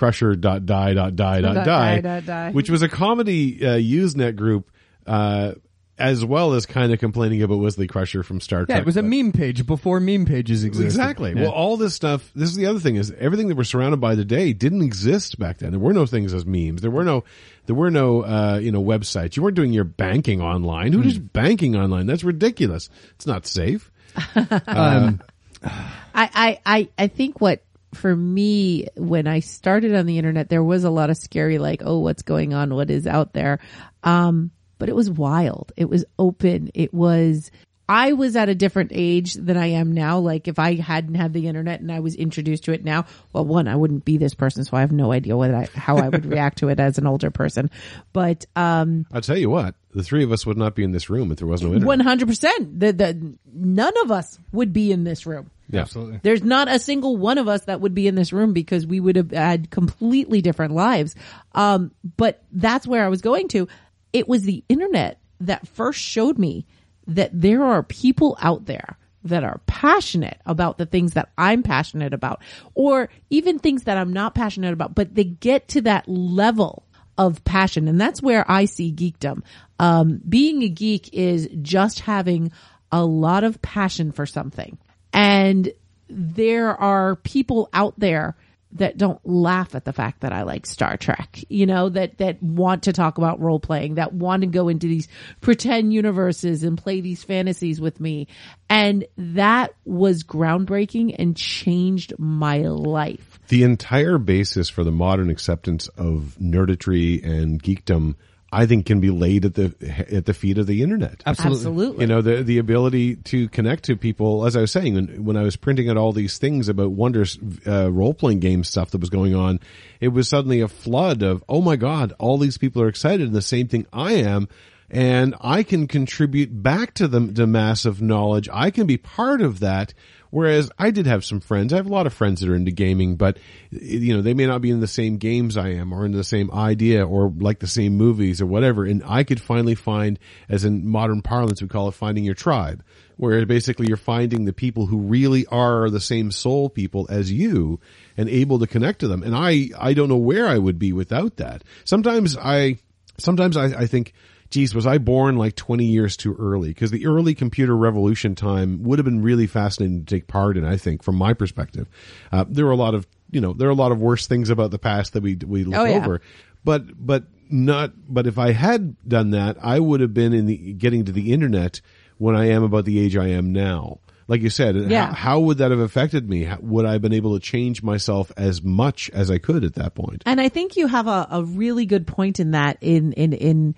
alt.wesley.crusher.die.die.die, Dot die, dot die. which was a comedy uh, Usenet group uh, as well as kind of complaining about Wesley Crusher from Star Trek. Yeah, it was a but- meme page before meme pages existed. Exactly. Yeah. Well, all this stuff. This is the other thing: is everything that we're surrounded by today didn't exist back then. There were no things as memes. There were no, there were no, uh, you know, websites. You weren't doing your banking online. Who does banking online? That's ridiculous. It's not safe. <laughs> um, <sighs> I, I, I, I think what for me when I started on the internet, there was a lot of scary, like, oh, what's going on? What is out there? Um, but it was wild. It was open. It was, I was at a different age than I am now. Like if I hadn't had the internet and I was introduced to it now, well, one, I wouldn't be this person. So I have no idea what I, how I would react to it as an older person. But, um, I'll tell you what: the three of us would not be in this room if there was no internet. one hundred percent, the, the, none of us would be in this room. Yeah. absolutely. There's not a single one of us that would be in this room because we would have had completely different lives. Um, but that's where I was going to. It was the internet that first showed me that there are people out there that are passionate about the things that I'm passionate about, or even things that I'm not passionate about, but they get to that level of passion. And that's where I see geekdom. Um, being a geek is just having a lot of passion for something. And there are people out there that don't laugh at the fact that I like Star Trek, you know, that, that want to talk about role playing, that want to go into these pretend universes and play these fantasies with me. And that was groundbreaking and changed my life. the entire basis for the modern acceptance of nerditry and geekdom, I think, can be laid at the at the feet of the internet. Absolutely. Absolutely. You know, the the ability to connect to people. As I was saying, when, when I was printing out all these things about Wonders uh, role playing game stuff that was going on, it was suddenly a flood of, oh my god, all these people are excited in the same thing I am. And I can contribute back to the, the massive knowledge. I can be part of that. Whereas I did have some friends. I have a lot of friends that are into gaming, but you know, they may not be in the same games I am or in the same idea or like the same movies or whatever. And I could finally find, as in modern parlance, we call it finding your tribe, where basically you're finding the people who really are the same soul people as you and able to connect to them. And I, I don't know where I would be without that. Sometimes I, sometimes I, I think, geez, was I born like 20 years too early? Because the early computer revolution time would have been really fascinating to take part in, I think, from my perspective. Uh, there were a lot of, you know, there are a lot of worse things about the past that we, we look Oh, yeah. over. But, but not, but if I had done that, I would have been in the, getting to the internet when I am about the age I am now. Like you said, Yeah. how, how would that have affected me? How, would I have been able to change myself as much as I could at that point? And I think you have a, a really good point in that in, in, in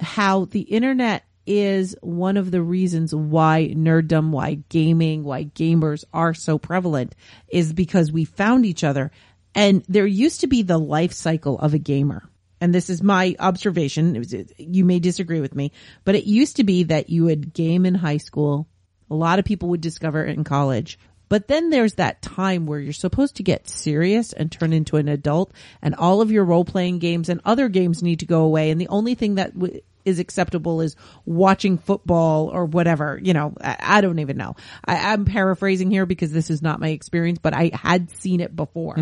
how the internet is one of the reasons why nerddom, why gaming, why gamers are so prevalent is because we found each other. And there used to be the life cycle of a gamer. And this is my observation. You may disagree with me, but it used to be that you would game in high school. A lot of people would discover it in college. But then there's that time where you're supposed to get serious and turn into an adult and all of your role playing games and other games need to go away. And the only thing that w- is acceptable is watching football or whatever. You know, I, I don't even know. I, I'm paraphrasing here because this is not my experience, but I had seen it before.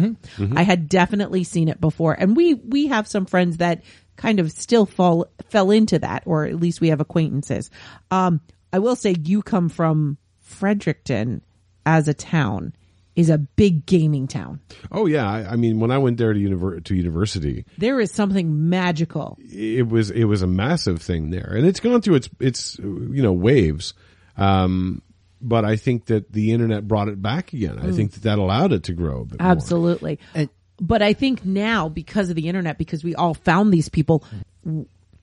I had definitely seen it before. And we, we have some friends that kind of still fall, fell into that, or at least we have acquaintances. Um, I will say you come from Fredericton as a town is a big gaming town. Oh yeah, I, I mean, when I went there to, univer- to university, There is something magical. it was it was a massive thing there, and it's gone through its its you know waves. Um, but I think that the internet brought it back again. I think that that allowed it to grow a bit more. Absolutely. And- but I think now because of the internet, because we all found these people,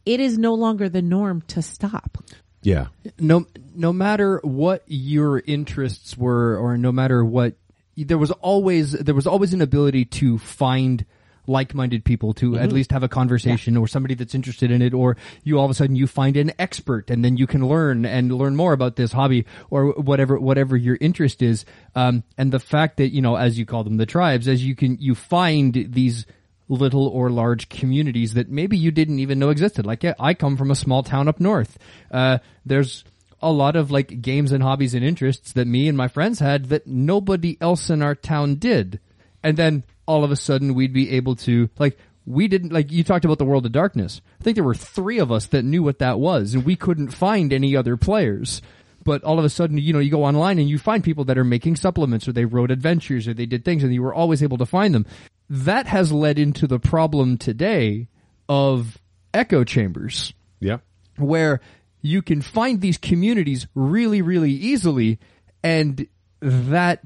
it is no longer the norm to stop. Yeah, no no matter what your interests were or no matter what there was always there was always an ability to find like-minded people to at least have a conversation or somebody that's interested in it or you all of a sudden you find an expert and then you can learn and learn more about this hobby or whatever whatever your interest is. Um, and the fact that you know as you call them the tribes as you can you find these little or large communities that maybe you didn't even know existed. Like yeah, I come from a small town up north. Uh, there's a lot of like games and hobbies and interests that me and my friends had that nobody else in our town did. And then all of a sudden we'd be able to like we didn't like you talked about the world of darkness. I think there were three of us that knew what that was, and we couldn't find any other players. But all of a sudden, you know, you go online and you find people that are making supplements or they wrote adventures or they did things and you were always able to find them. That has led into the problem today of echo chambers Yeah. where you can find these communities really, really easily, and that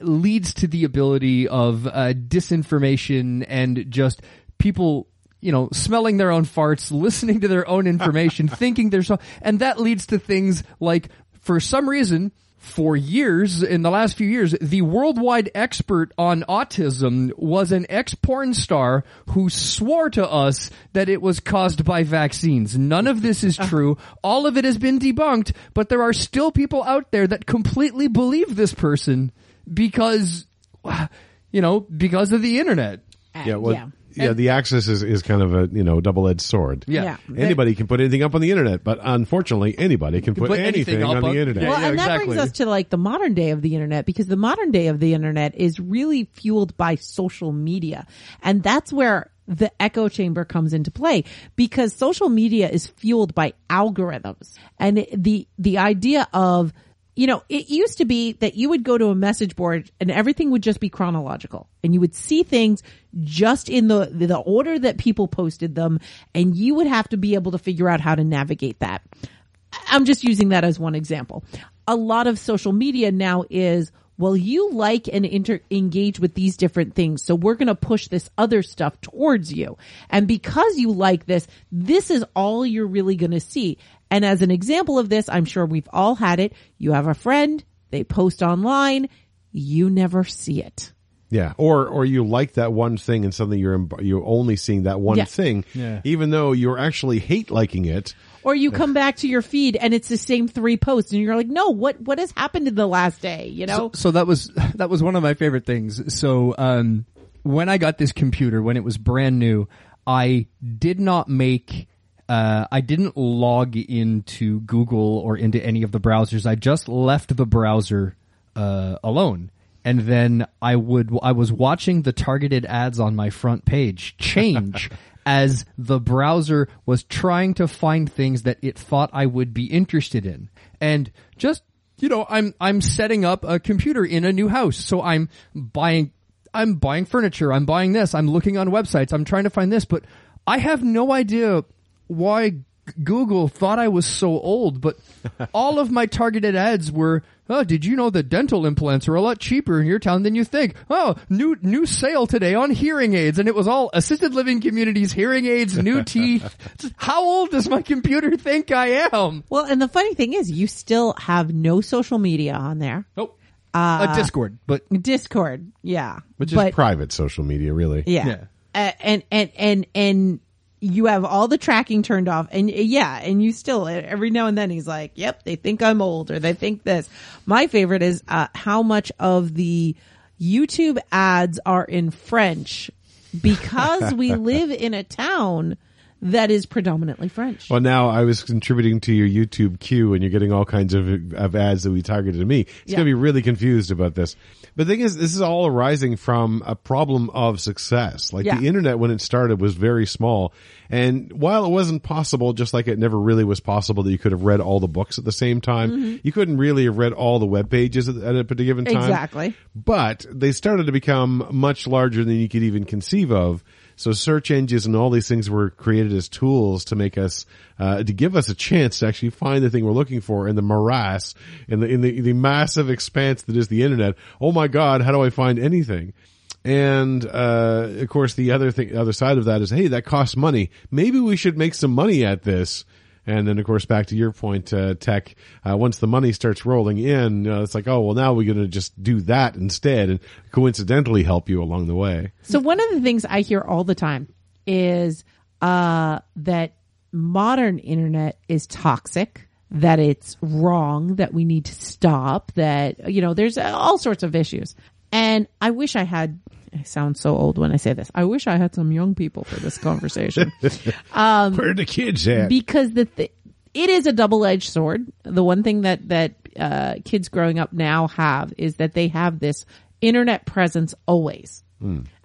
leads to the ability of uh, disinformation and just people, you know, smelling their own farts, <laughs> listening to their own information, <laughs> thinking there's so, and that leads to things like, for some reason, for years, in the last few years, the worldwide expert on autism was an ex-porn star who swore to us that it was caused by vaccines. None of this is true. All of it has been debunked, but there are still people out there that completely believe this person because, <sighs> you know, because of the internet. Uh, yeah. Well, yeah. Yeah. the access is, is kind of a, you know, double-edged sword. Yeah. Yeah. Anybody can put anything up on the internet, but unfortunately, anybody can put, put anything, anything on up the on- internet. Yeah, Well, and that exactly. brings us to like the modern day of the internet because the modern day of the internet is really fueled by social media. And that's where the echo chamber comes into play because social media is fueled by algorithms and the, the idea of you know, it used to be that you would go to a message board and everything would just be chronological and you would see things just in the, the order that people posted them and you would have to be able to figure out how to navigate that. I'm just using that as one example. A lot of social media now is, well, you like and inter- engage with these different things. So we're going to push this other stuff towards you. And because you like this, this is all you're really going to see. And as an example of this, I'm sure we've all had it. You have a friend, they post online, you never see it. Yeah, or or you like that one thing and suddenly you're imb- you're only seeing that one Yeah. thing, Yeah. even though you're actually hate liking it. Or you come back to your feed and it's the same three posts and you're like, no, what, what has happened in the last day? You know? So, so that was <laughs> that was one of my favorite things. So um, when I got this computer, when it was brand new, I did not make. Uh, I didn't log into Google or into any of the browsers. I just left the browser uh, alone, and then I would. I was watching the targeted ads on my front page change. <laughs> As the browser was trying to find things that it thought I would be interested in. And just you know, I'm I'm setting up a computer in a new house, so I'm buying I'm buying furniture, I'm buying this, I'm looking on websites, I'm trying to find this, but I have no idea why Google thought I was so old, but <laughs> all of my targeted ads were, oh, did you know that dental implants are a lot cheaper in your town than you think? Oh, new new sale today on hearing aids, and it was all assisted living communities, hearing aids, new <laughs> teeth. How old does my computer think I am? Well, and the funny thing is you still have no social media on there. Nope. a Discord, but Discord, yeah. Which but, is private social media, really. Yeah. Yeah. Uh, and, and, and, and you have all the tracking turned off and yeah, and you still, every now and then he's like, yep, they think I'm old or they think this. My favorite is, uh, how much of the YouTube ads are in French because we <laughs> live in a town that is predominantly French. Well, now I was contributing to your YouTube queue, and you're getting all kinds of of ads that we targeted to me. It's Yeah. going to be really confused about this. But the thing is, this is all arising from a problem of success. Like Yeah. the internet, when it started, was very small, and while it wasn't possible, just like it never really was possible that you could have read all the books at the same time, Mm-hmm. you couldn't really have read all the web pages at, at a given time. Exactly. But they started to become much larger than you could even conceive of. So search engines and all these things were created as tools to make us, uh, to give us a chance to actually find the thing we're looking for in the morass, in the, in the, the massive expanse that is the internet. Oh my God, how do I find anything? And, uh, of course the other thing, other side of that is, hey, that costs money. Maybe we should make some money at this. And then, of course, back to your point, uh, Tech, uh, once the money starts rolling in, uh, it's like, oh, well, now we're going to just do that instead and coincidentally help you along the way. So one of the things I hear all the time is uh, that modern internet is toxic, that it's wrong, that we need to stop, that you know, there's all sorts of issues. And I wish I had. I sound so old when I say this. I wish I had some young people for this conversation <laughs> Um, Where the kids at? because the th- it is a double edged sword. The one thing that that uh, kids growing up now have is that they have this internet presence always.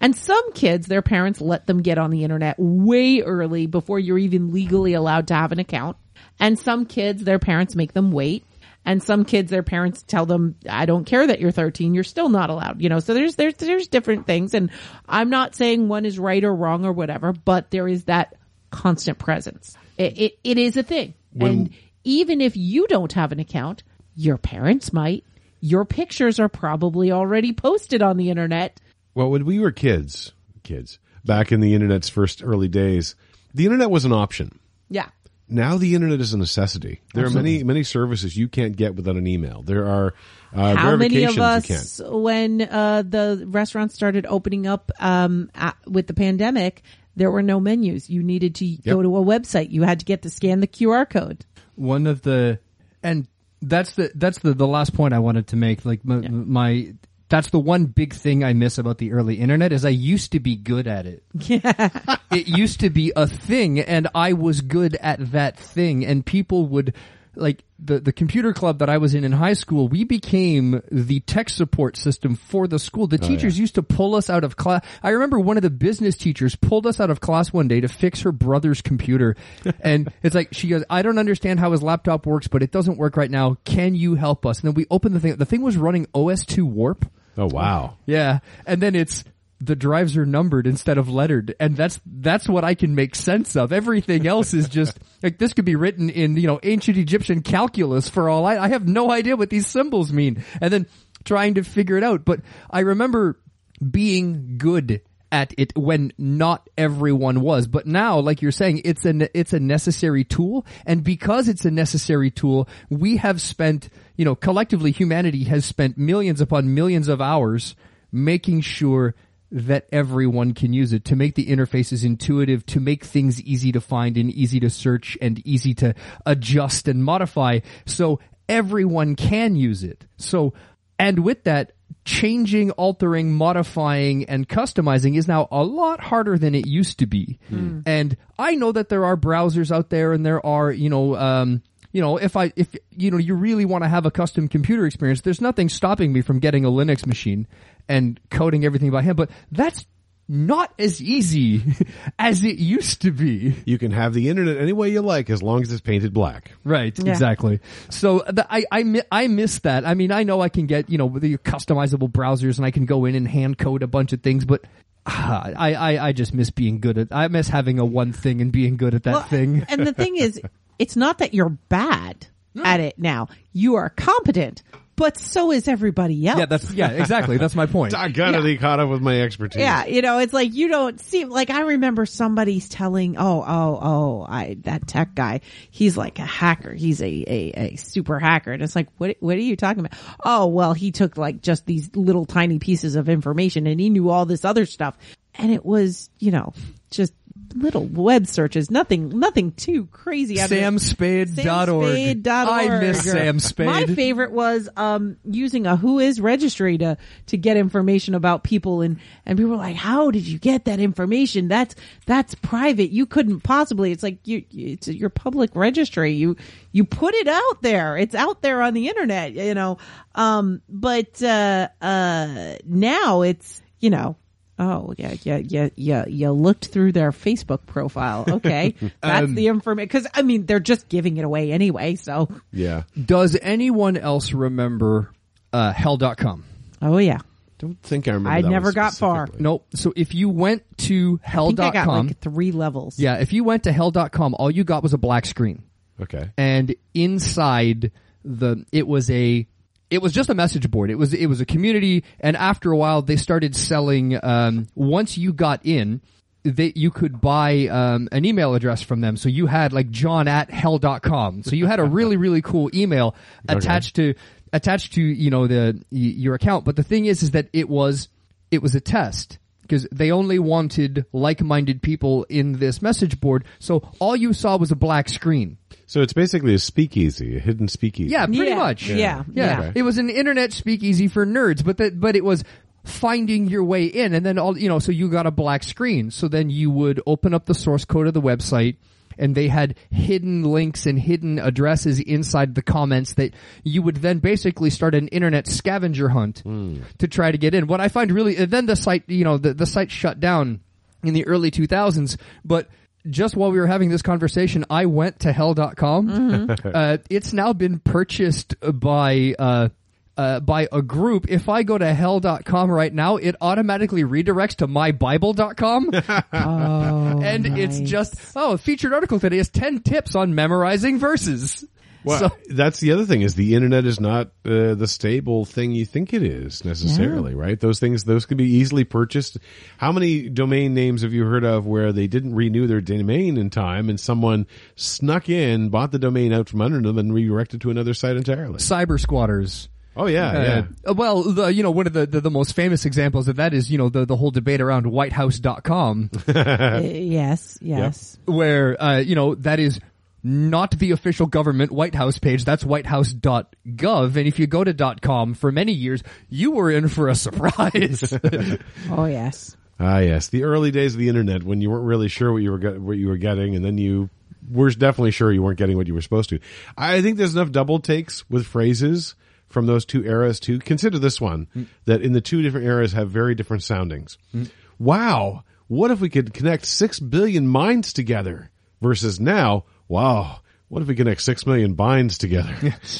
And some kids, their parents let them get on the internet way early before you're even legally allowed to have an account. And some kids, their parents make them wait. And some kids, their parents tell them, I don't care that you're 13, you're still not allowed, you know, so there's, there's, there's different things. And I'm not saying one is right or wrong or whatever, but there is that constant presence. It, it, it is a thing. and even if you don't have an account, your parents might. Your pictures are probably already posted on the internet. Well, when we were kids, kids, back in the internet's first early days, the internet was an option. Yeah. Now the internet is a necessity. There are many, many services you can't get without an email. There are uh, How many of verifications you can't. us, when uh, the restaurants started opening up um, a with the pandemic, there were no menus. You needed to go to a website. You had to get to scan the QR code. one of the and that's the that's the the last point I wanted to make. Like my, my that's the one big thing I miss about the early internet is I used to be good at it. <laughs> Yeah. it used to be a thing, and I was good at that thing, and people would. Like the the computer club that I was in in high school, we became the tech support system for the school. The oh, teachers used to pull us out of class. I remember one of the business teachers pulled us out of class one day to fix her brother's computer, <laughs> and it's like she goes, "I don't understand how his laptop works, but it doesn't work right now. Can you help us?" And then we opened the thing. The thing was running OS/2 Warp. Oh wow! Yeah, and then it's the drives are numbered instead of lettered, and that's that's what I can make sense of. Everything else is just <laughs> like this could be written in you know ancient Egyptian calculus for all I I have no idea what these symbols mean, and then trying to figure it out. But I remember being good at it when not everyone was. But now, like you're saying, it's a it's a necessary tool, and because it's a necessary tool, we have spent you know collectively humanity has spent millions upon millions of hours making sure that everyone can use it to make the interfaces intuitive, to make things easy to find and easy to search and easy to adjust and modify. So everyone can use it. So, and with that, changing, altering, modifying, and customizing is now a lot harder than it used to be. And I know that there are browsers out there and there are, you know, um, you know, if I, if, you know, you really want to have a custom computer experience, there's nothing stopping me from getting a Linux machine and coding everything by hand, but that's not as easy <laughs> as it used to be. You can have the internet any way you like as long as it's painted black. Right, Yeah. exactly. So the, I I I miss that. I mean, I know I can get you know the customizable browsers and I can go in and hand code a bunch of things, but <sighs> I I I just miss being good at. I miss having a one thing and being good at that Well, thing. and the thing is, <laughs> it's not that you're bad at it now. You are competent, but so is everybody else. Yeah, that's yeah, exactly. That's my point. <laughs> I got to be caught up with my expertise. Yeah, you know, it's like you don't seem like I remember somebody's telling, oh, oh, oh, I that tech guy, he's like a hacker. He's a a, a super hacker, and it's like, what what are you talking about? Oh, well, he took like just these little tiny pieces of information, and he knew all this other stuff, and it was, you know, just little web searches, nothing, nothing too crazy. out of it. Samspade.org. Samspade.org. I miss Sam Spade. My favorite was um using a WHOIS registry to to get information about people and and people were like, "How did you get that information? That's that's private. You couldn't possibly." It's like you it's your public registry. You you put it out there. It's out there on the internet, you know. Um but uh uh now it's, you know, Oh yeah, yeah, yeah, yeah. You looked through their Facebook profile. <laughs> Okay, that's Um, the information. Because I mean, they're just giving it away anyway. So, Yeah. Does anyone else remember uh, hell.com? oh yeah, Don't think I remember. I that never one got far. Nope. So if you went to I think I got like three levels. yeah, if you went to hell.com, all you got was a black screen. Okay. and inside the it was a it was just a message board. It was it was a community, and after a while, they started selling. Um, once you got in, they you could buy um, an email address from them. So you had like John at hell.com. So you had a really really cool email <laughs> attached to attached to you know the y- your account. But the thing is, is that it was it was a test because they only wanted like-minded people in this message board. So all you saw was a black screen. So it's basically a speakeasy, a hidden speakeasy. Yeah, pretty Yeah, much. yeah, yeah. yeah. Okay. It was an internet speakeasy for nerds, but that but it was finding your way in, and then all you know. So you got a black screen. So then you would open up the source code of the website. and they had hidden links and hidden addresses inside the comments that you would then basically start an internet scavenger hunt hmm. to try to get in. What I find really, and then the site, you know, the, the site shut down in the early 2000s, but just while we were having this conversation, I went to hell.com. <laughs> Uh, it's now been purchased by, uh, uh, by a group. If I go to hell.com right now, it automatically redirects to mybible.com. <laughs> Oh, and it's just, oh, a featured article today is 10 tips on memorizing verses. Well, So- that's the other thing is the internet is not uh, the stable thing you think it is necessarily, right? Those things, those can be easily purchased. How many domain names have you heard of where they didn't renew their domain in time and someone snuck in, bought the domain out from under them and redirected to another site entirely? Cyber squatters. Oh yeah, yeah. Uh, well, the, you know, one of the, the, the most famous examples of that is, you know, the, the whole debate around whitehouse.com. <laughs> Uh, yes, yes. where uh, you know that is not the official government White House page. That's whitehouse.gov. And if you go to .com for many years, you were in for a surprise. <laughs> Oh, yes. Ah, yes, the early days of the internet when you weren't really sure what you were get, what you were getting, and then you were definitely sure you weren't getting what you were supposed to. I think there's enough double takes with phrases from those two eras to Consider this one that in the two different eras have very different soundings. Wow, what if we could connect six billion minds together versus now? Wow, what if we connect six million binds together?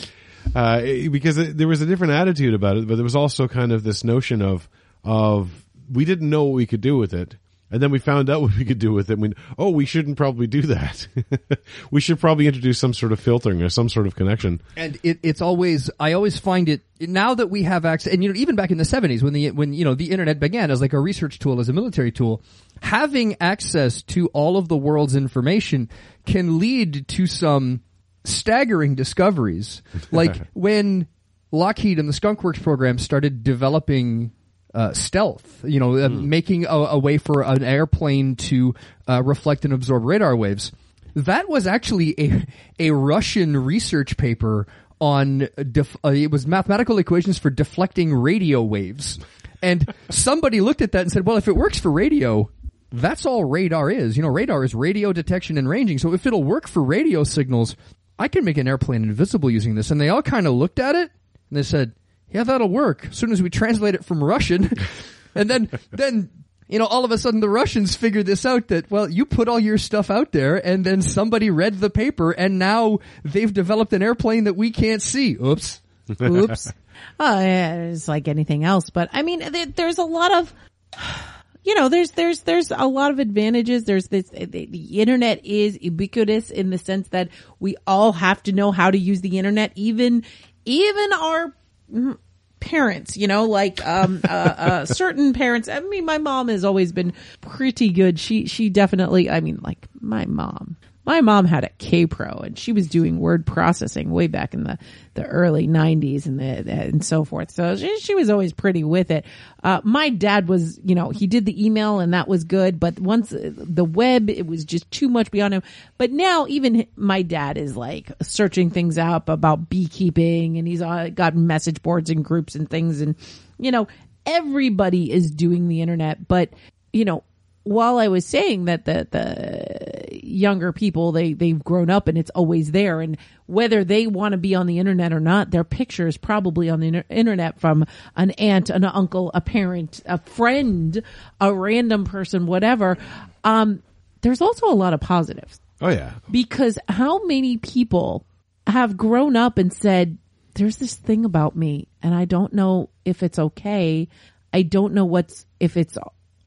<laughs> uh, because it, there was a different attitude about it, but there was also kind of this notion of of we didn't know what we could do with it, and then we found out <laughs> what we could do with it. We oh, we shouldn't probably do that. <laughs> we should probably introduce some sort of filtering or some sort of connection. and it, it's always I always find it now that we have access, and you know, even back in the seventies when the when you know the internet began as like a research tool, as a military tool, having access to all of the world's information can lead to some staggering discoveries. <laughs> like when Lockheed and the Skunk Works program started developing uh, stealth, you know, uh, making a, a way for an airplane to uh, reflect and absorb radar waves. That was actually a a Russian research paper on def- uh, it was mathematical equations for deflecting radio waves, and somebody looked at that and said, "Well, if it works for radio." That's all radar is. You know, radar is radio detection and ranging. So if it'll work for radio signals, I can make an airplane invisible using this. And they all kind of looked at it and they said, yeah, that'll work. As soon as we translate it from Russian, <laughs> and then, then, you know, all of a sudden the Russians figure this out that, well, you put all your stuff out there and then somebody read the paper and now they've developed an airplane that we can't see. Oops. Oops. oh, <laughs> yeah, it's like anything else, but I mean, there's a lot of, <sighs> you know, there's, there's, there's a lot of advantages. There's this, the, the internet is ubiquitous in the sense that we all have to know how to use the internet, even, even our mm, parents, you know, like, um, uh, uh, certain parents. I mean, my mom has always been pretty good. She, she definitely, I mean, like my mom, my mom had a Kaypro and she was doing word processing way back in the, the early nineties and the, and so forth. So she, she was always pretty with it. Uh, my dad was, you know, he did the email and that was good, but once uh, the web, it was just too much beyond him. But now even my dad is like searching things up about beekeeping and he's got message boards and groups and things. And, you know, everybody is doing the internet, but, you know, while I was saying that the the younger people they they've grown up and it's always there. And whether they want to be on the internet or not their picture is probably on the inter- internet from an aunt an uncle a parent a friend a random person whatever. Um there's also a lot of positives. Oh yeah, because how many people have grown up and said there's this thing about me and I don't know if it's okay. I don't know what's if it's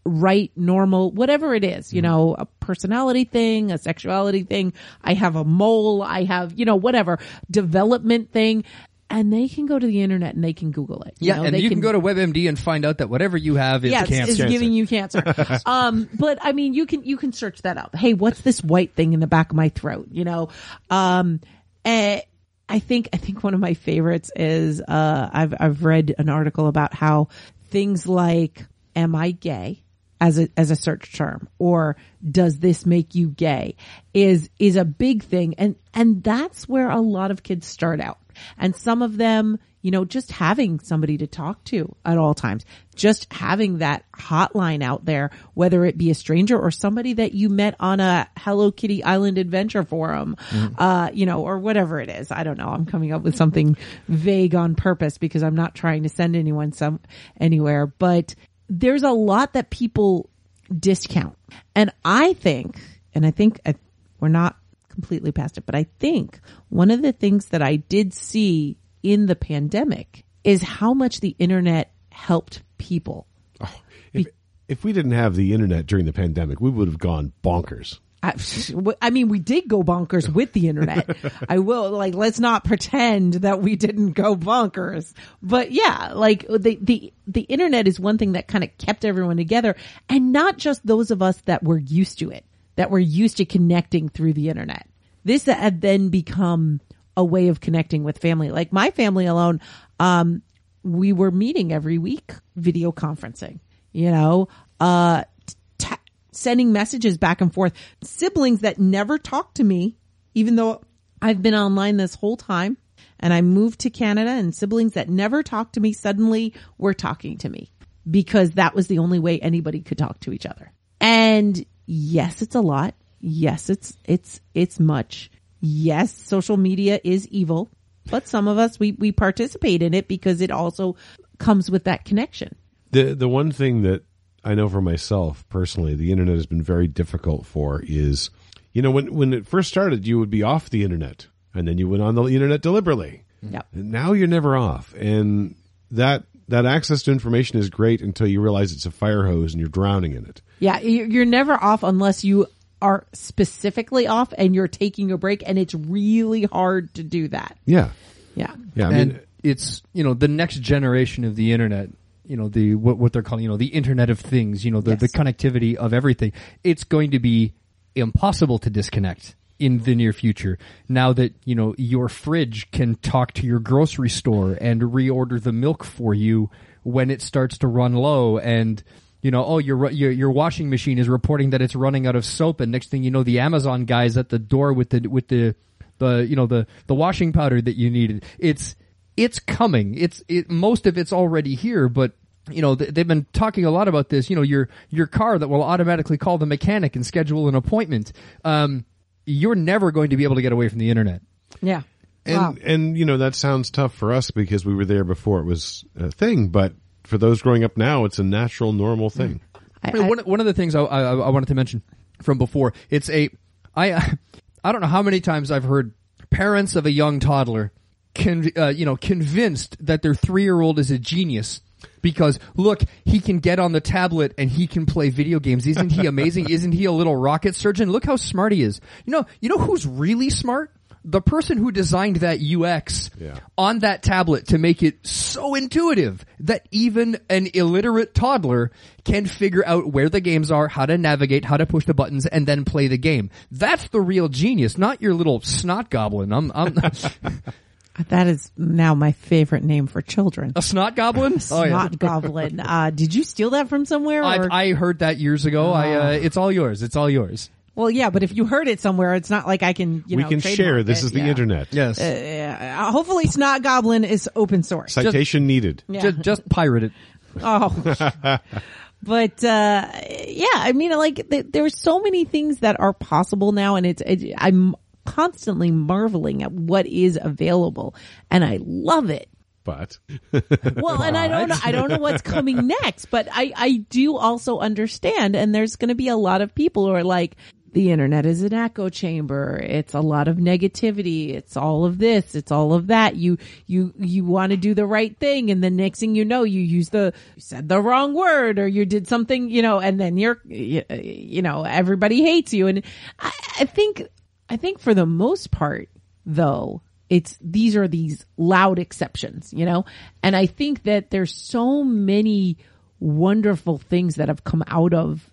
right normal whatever it is you know a personality thing a sexuality thing I have a mole I have you know whatever development thing and they can go to the internet and they can google it Yeah, know, and they you can, go to WebMD and find out that whatever you have is yes, cancer. is giving you cancer. <laughs> um, but I mean, you can you can search that up. Hey, what's this white thing in the back of my throat? You know, um, eh, I think I think one of my favorites is uh, I've I've read an article about how things like "Am I gay?" As a as a search term or does this make you gay is is a big thing and and that's where a lot of kids start out And some of them, you know, just having somebody to talk to at all times, just having that hotline out there, whether it be a stranger or somebody that you met on a Hello Kitty Island adventure forum, uh, you know, or whatever it is. I don't know. I'm coming up with something vague on purpose because I'm not trying to send anyone some anywhere, but there's a lot that people discount. And I think, and I think uh, we're not completely past it, but I think one of the things that I did see in the pandemic is how much the internet helped people. If, if we didn't have the internet during the pandemic, we would have gone bonkers. I, I mean, we did go bonkers with the internet. <laughs> I will like let's not pretend that we didn't go bonkers. But yeah, like the the the internet is one thing that kind of kept everyone together, and not just those of us that were used to it, that were used to connecting through the internet. This had then become a way of connecting with family. Like my family alone, um, we were meeting every week, video conferencing. You know, uh, sending messages back and forth. Siblings that never talked to me, even though I've been online this whole time and I moved to Canada and siblings that never talked to me suddenly were talking to me because that was the only way anybody could talk to each other. And yes, it's a lot. Yes, it's, it's, it's much. Yes, social media is evil, but some of us, we, we participate in it because it also comes with that connection. The the one thing that I know for myself personally, the internet has been very difficult for is, you know, when when it first started, you would be off the internet, and then you went on the internet deliberately. Yep. And now you're never off, and that that access to information is great until you realize it's a fire hose and you're drowning in it. Yeah, you- you're never off unless you are specifically off and you're taking a break and it's really hard to do that. Yeah, Yeah. yeah. I and mean, it's you know the next generation of the internet you know the what, what they're calling you know the internet of things you know the, Yes. the connectivity of everything it's going to be impossible to disconnect in the near future now that you know your fridge can talk to your grocery store and reorder the milk for you when it starts to run low and you know oh your your your washing machine is reporting that it's running out of soap and next thing you know the amazon guys at the door with the with the the you know the the washing powder that you needed it's it's coming it's it most of it's already here but you know they've been talking a lot about this you know your your car that will automatically call the mechanic and schedule an appointment um you're never going to be able to get away from the internet Yeah. and wow. and you know that sounds tough for us because we were there before it was a thing, but for those growing up now, it's a natural, normal thing. I- I mean, one, one of the things I, I, I wanted to mention from before, it's a, I, <laughs> I don't know how many times I've heard parents of a young toddler, con, uh, you know, convinced that their three year old is a genius because look, he can get on the tablet and he can play video games. Isn't he amazing? <laughs> Isn't he a little rocket surgeon? Look how smart he is. You know, you know who's really smart? The person who designed that UX Yeah. on that tablet to make it so intuitive that even an illiterate toddler can figure out where the games are, how to navigate, how to push the buttons, and then play the game. That's the real genius, not your little snot goblin. I'm, I'm <laughs> that is now my favorite name for children. a snot goblin. <laughs> Oh yeah, Snot goblin. <laughs> Uh, did you steal that from somewhere? I, Or? I heard that years ago. I, uh, it's all yours. It's all yours. well, yeah, but if you heard it somewhere, it's not like I can, you we know, can share. This it. is the Yeah. internet. Yes, Uh, hopefully Snot Goblin is open source. Citation needed. Yeah. just, just pirate it. <laughs> Oh. but uh yeah, I mean like th- there's so many things that are possible now and it's it, I'm constantly marveling at what is available and I love it. But Well, and I <laughs> don't know, I don't know what's coming next, but I I do also understand and there's going to be a lot of people who are like the internet is an echo chamber. It's a lot of negativity. It's all of this. It's all of that. You, you, you want to do the right thing. And the next thing you know, you use the, you said the wrong word or you did something, you know, and then you're, you, you know, everybody hates you. And I, I think, I think for the most part, though, it's, these are these loud exceptions, you know? And I think that there's so many wonderful things that have come out of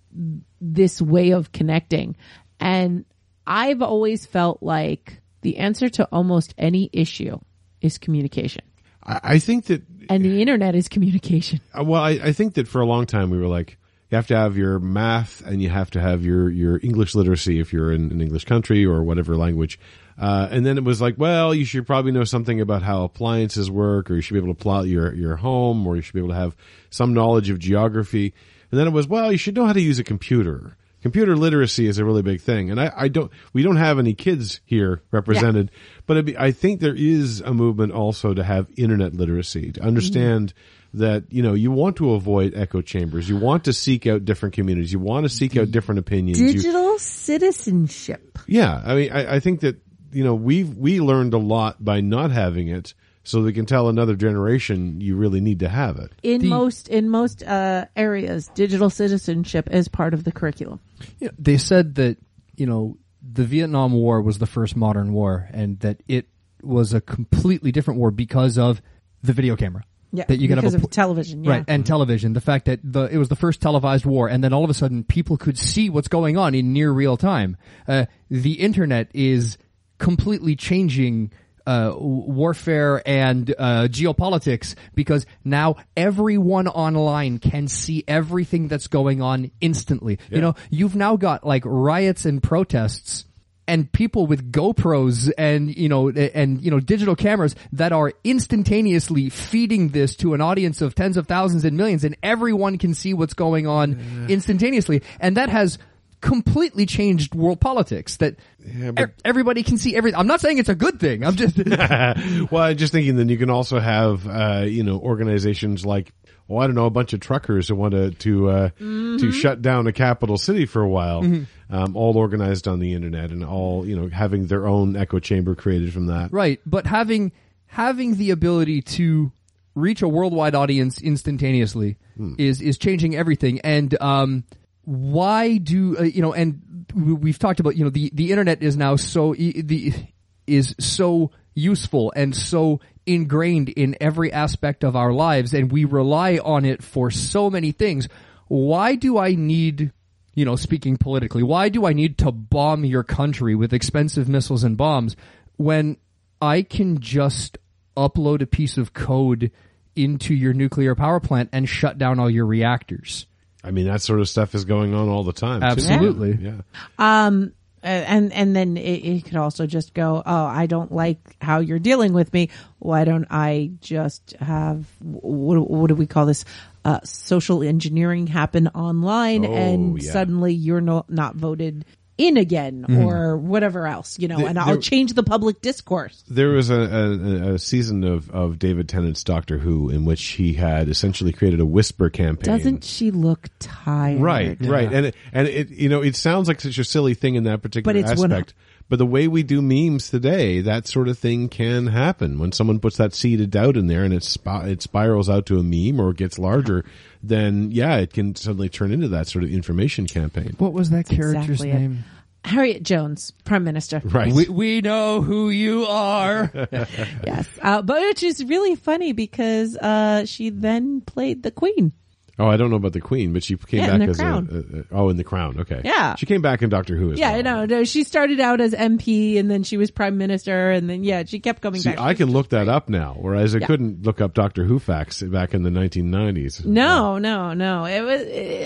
this way of connecting. And I've always felt like the answer to almost any issue is communication. I, I think that And the internet is communication. Uh, Well, I, I think that for a long time we were like, you have to have your math and you have to have your your English literacy if you're in an English country or whatever language. Uh, and then it was like, well, you should probably know something about how appliances work, or you should be able to plot your your home, or you should be able to have some knowledge of geography. And then it was, well, you should know how to use a computer. Computer literacy is a really big thing, and I, I don't. We don't have any kids here represented, but it'd be, I think there is a movement also to have internet literacy to understand that you know you want to avoid echo chambers, you want to seek out different communities, you want to seek out different opinions. You- Digital citizenship. yeah, I mean, I, I think that you know we have we learned a lot by not having it, so we can tell another generation you really need to have it. In The- most in most uh, areas, digital citizenship is part of the curriculum. You know, they said that you know the Vietnam War was the first modern war, and that it was a completely different war because of the video camera. Yeah, that you can because have a of television. Yeah. right and television. The fact that the it was the first televised war, and then all of a sudden people could see what's going on in near real time. Uh, the internet is completely changing. Uh, warfare and uh, geopolitics because now everyone online can see everything that's going on instantly. You know, you've now got like riots and protests and people with GoPros and you know and you know digital cameras that are instantaneously feeding this to an audience of tens of thousands and millions and everyone can see what's going on instantaneously. And that has completely changed world politics that but- e- everybody can see everything i'm not saying it's a good thing i'm just <laughs> well, I'm just thinking then you can also have uh, you know organizations like well, I don't know, a bunch of truckers who want to to uh, to shut down a capital city for a while, um, all organized on the internet and all you know having their own echo chamber created from that. Right, but having having the ability to reach a worldwide audience instantaneously is is changing everything. And um, why do uh, you know? And we- we've talked about you know the the internet is now so the is so useful and so ingrained in every aspect of our lives, and we rely on it for so many things. Why do I need you know, speaking politically, why do I need to bomb your country with expensive missiles and bombs when I can just upload a piece of code into your nuclear power plant and shut down all your reactors? I mean, that sort of stuff is going on all the time. too. Absolutely. Yeah. Uh, and and then it, it could also just go oh i don't like how you're dealing with me why don't i just have what, what do we call this uh, social engineering happen online Oh, and yeah. suddenly you're no, not voted in again hmm. or whatever else you know The- and i'll there- change the public discourse. There was a, a, a season of, of David Tennant's Doctor Who in which he had essentially created a whisper campaign. doesn't she look tired? Right, right, and it, and it you know it sounds like such a silly thing in that particular But it's one- aspect. But the way we do memes today, that sort of thing can happen when someone puts that seed of doubt in there and it sp- it spirals out to a meme or it gets larger. Then yeah, it can suddenly turn into that sort of information campaign. What was that character's exactly it. name? harriet jones prime minister Right. We, we know who you are. <laughs> yes uh, but which is really funny because uh, she then played the queen oh, I don't know about the Queen, but she came Yeah, in back The as Crown. a, a, a oh in the Crown. Okay, Yeah. she came back in Doctor Who as Yeah, well. no, no. She started out as MP, and then she was prime minister, and then yeah, she kept coming See, back. I can look that up now, whereas I Yeah. couldn't look up Doctor Who facts back in the 1990s. No, no, no. It was,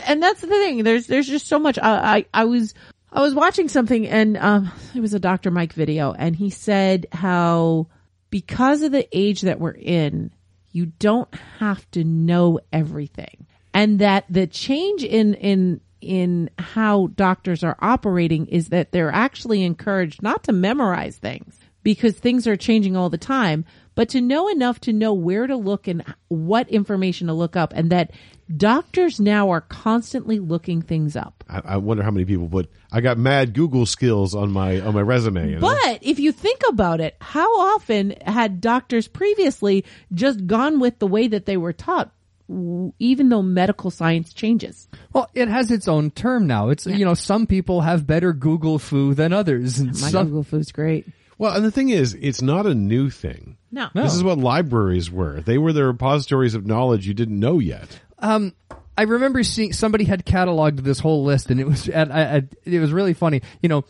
and that's the thing. There's, there's just so much. I, I, I was, I was watching something, and um, it was a Dr. Mike video, and he said how because of the age that we're in, you don't have to know everything, and that the change in in in how doctors are operating is that they're actually encouraged not to memorize things because things are changing all the time, but to know enough to know where to look and what information to look up, and that doctors now are constantly looking things up. I, I wonder how many people put. I got mad Google skills on my on my resume. You know? But if you think about it, how often had doctors previously just gone with the way that they were taught, even though medical science changes? Well, it has its own term now. It's you know some people have better Google fu than others. And My some- Google food's great. Well, and the thing is, it's not a new thing. No. No. This is what libraries were. They were the repositories of knowledge you didn't know yet. Um, I remember seeing somebody had cataloged this whole list, and it was and I, I, it was really funny. You know,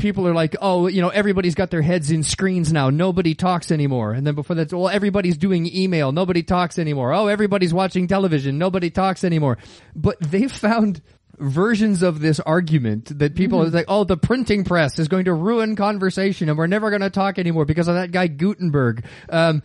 people are like, oh, you know, everybody's got their heads in screens now. Nobody talks anymore. And then before that, well, everybody's doing email. Nobody talks anymore. Oh, everybody's watching television. Nobody talks anymore. But they found versions of this argument that people are like, oh, the printing press is going to ruin conversation and we're never going to talk anymore because of that guy Gutenberg. Um,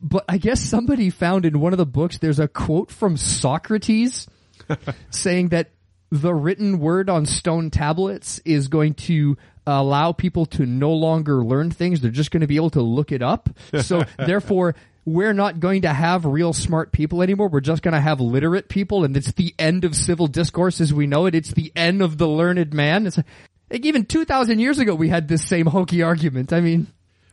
but I guess somebody found in one of the books there's a quote from Socrates <laughs> saying that the written word on stone tablets is going to allow people to no longer learn things. They're just going to be able to look it up. So <laughs> therefore, we're not going to have real smart people anymore. We're just going to have literate people and it's the end of civil discourse as we know it. It's the end of the learned man. It's like even 2000 years ago, we had this same hokey argument. I mean,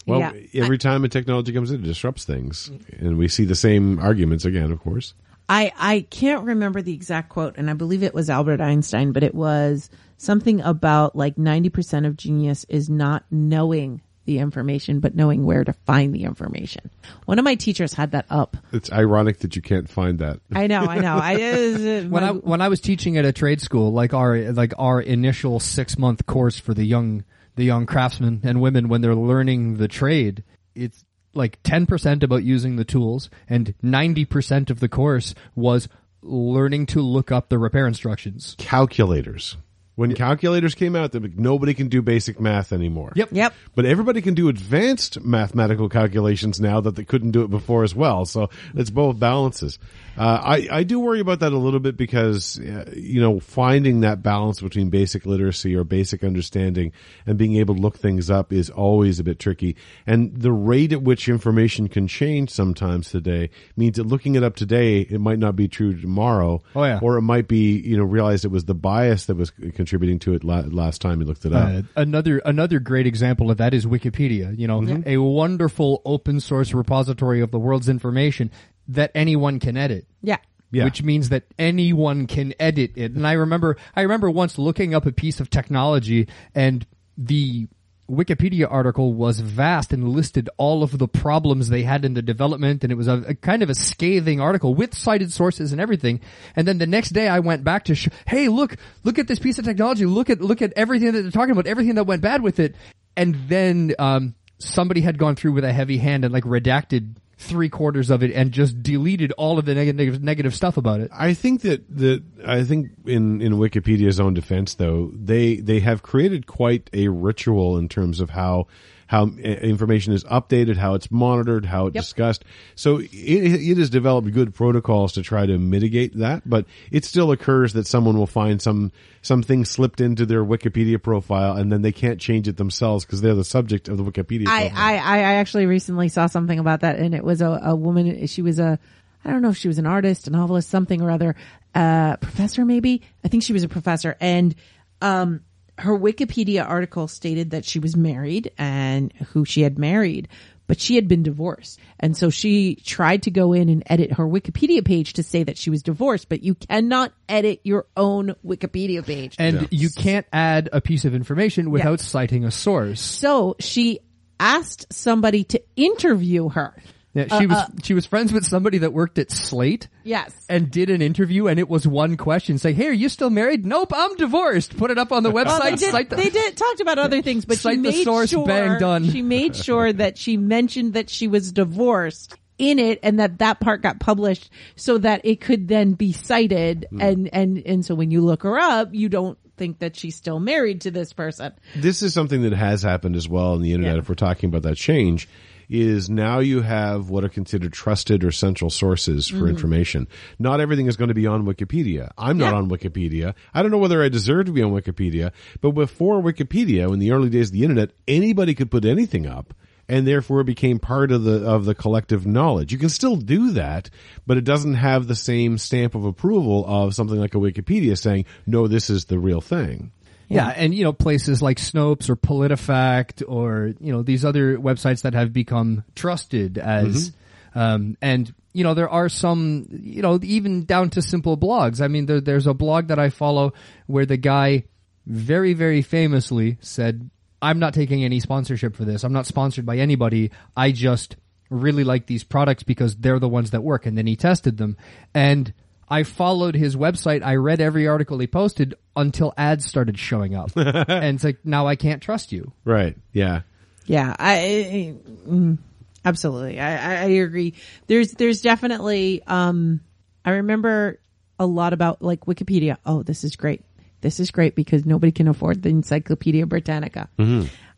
Well, Yeah. every time a technology comes in, it disrupts things, and we see the same arguments again. Of course, I, I can't remember the exact quote, and I believe it was Albert Einstein, but it was something about like 90% of genius is not knowing the information, but knowing where to find the information. One of my teachers had that up. it's ironic that you can't find that. I know, I know. I, uh, <laughs> when my- I when I was teaching at a trade school, like our like our initial six month course for the young the young craftsmen and women when they're learning the trade, it's like ten percent about using the tools, and ninety percent of the course was learning to look up the repair instructions. Calculators. When calculators came out, they're like, nobody can do basic math anymore. Yep. Yep. But everybody can do advanced mathematical calculations now that they couldn't do it before as well. So it's both balances. Uh, I, I do worry about that a little bit because, uh, you know, finding that balance between basic literacy or basic understanding and being able to look things up is always a bit tricky. And the rate at which information can change sometimes today means that looking it up today, it might not be true tomorrow. Oh, yeah. Or it might be, you know, realize it was the bias that was contributing to it la- last time you looked it up. Uh, another another great example of that is Wikipedia. You know, a wonderful open source repository of the world's information that anyone can edit. yeah. Yeah. Which means that anyone can edit it. And I remember, I remember once looking up a piece of technology and the Wikipedia article was vast and listed all of the problems they had in the development and it was a, a kind of a scathing article with cited sources and everything. And then the next day I went back to, sh- hey, look, look at this piece of technology. Look at, look at everything that they're talking about, everything that went bad with it. And then, um, somebody had gone through with a heavy hand and like redacted three quarters of it and just deleted all of the negative negative stuff about it. I think that that I think in in Wikipedia's own defense, though they they have created quite a ritual in terms of how how information is updated, how it's monitored, how it's discussed. So it, it has developed good protocols to try to mitigate that, but it still occurs that someone will find some something slipped into their Wikipedia profile and then they can't change it themselves because they're the subject of the Wikipedia. I. I, I I actually recently saw something about that and it was a, a woman, she was a, I don't know if she was an artist, a novelist, something or other, uh, professor maybe. I think she was a professor and, um, her Wikipedia article stated that she was married and who she had married, but she had been divorced. And so she tried to go in and edit her Wikipedia page to say that she was divorced, but you cannot edit your own Wikipedia page. And you can't add a piece of information without citing a source. so she asked somebody to interview her. Yeah, she was she was friends with somebody that worked at Slate. Yes. And did an interview and it was one question. Say, hey, are you still married? Nope, I'm divorced. Put it up on the website. Well, they did. the- they did talked about other things, but Cite she the made source, sure bang, done. she made sure that she mentioned that she was divorced in it, and that that part got published so that it could then be cited. Hmm. And and and so when you look her up, you don't think that she's still married to this person. this is something that has happened as well on the internet. Yeah. If we're talking about that change, is now you have what are considered trusted or central sources for mm-hmm. information. Not everything is going to be on Wikipedia. I'm not on Wikipedia. I don't know whether I deserve to be on Wikipedia, but before Wikipedia, in the early days of the internet, anybody could put anything up. And therefore it became part of the, of the collective knowledge. You can still do that, but it doesn't have the same stamp of approval of something like a Wikipedia saying, no, this is the real thing. Yeah, and you know places like Snopes or PolitiFact or you know these other websites that have become trusted as, um, and you know there are some you know even down to simple blogs. I mean, there, there's a blog that I follow where the guy very very famously said, "I'm not taking any sponsorship for this. I'm not sponsored by anybody. I just really like these products because they're the ones that work." And then he tested them and. I followed his website. I read every article he posted until ads started showing up, <laughs> and it's like now I can't trust you. Right. Yeah. Yeah, I, I mm, absolutely. I, I I agree. There's there's definitely um I remember a lot about like Wikipedia. Oh, this is great. This is great because nobody can afford the Encyclopedia Britannica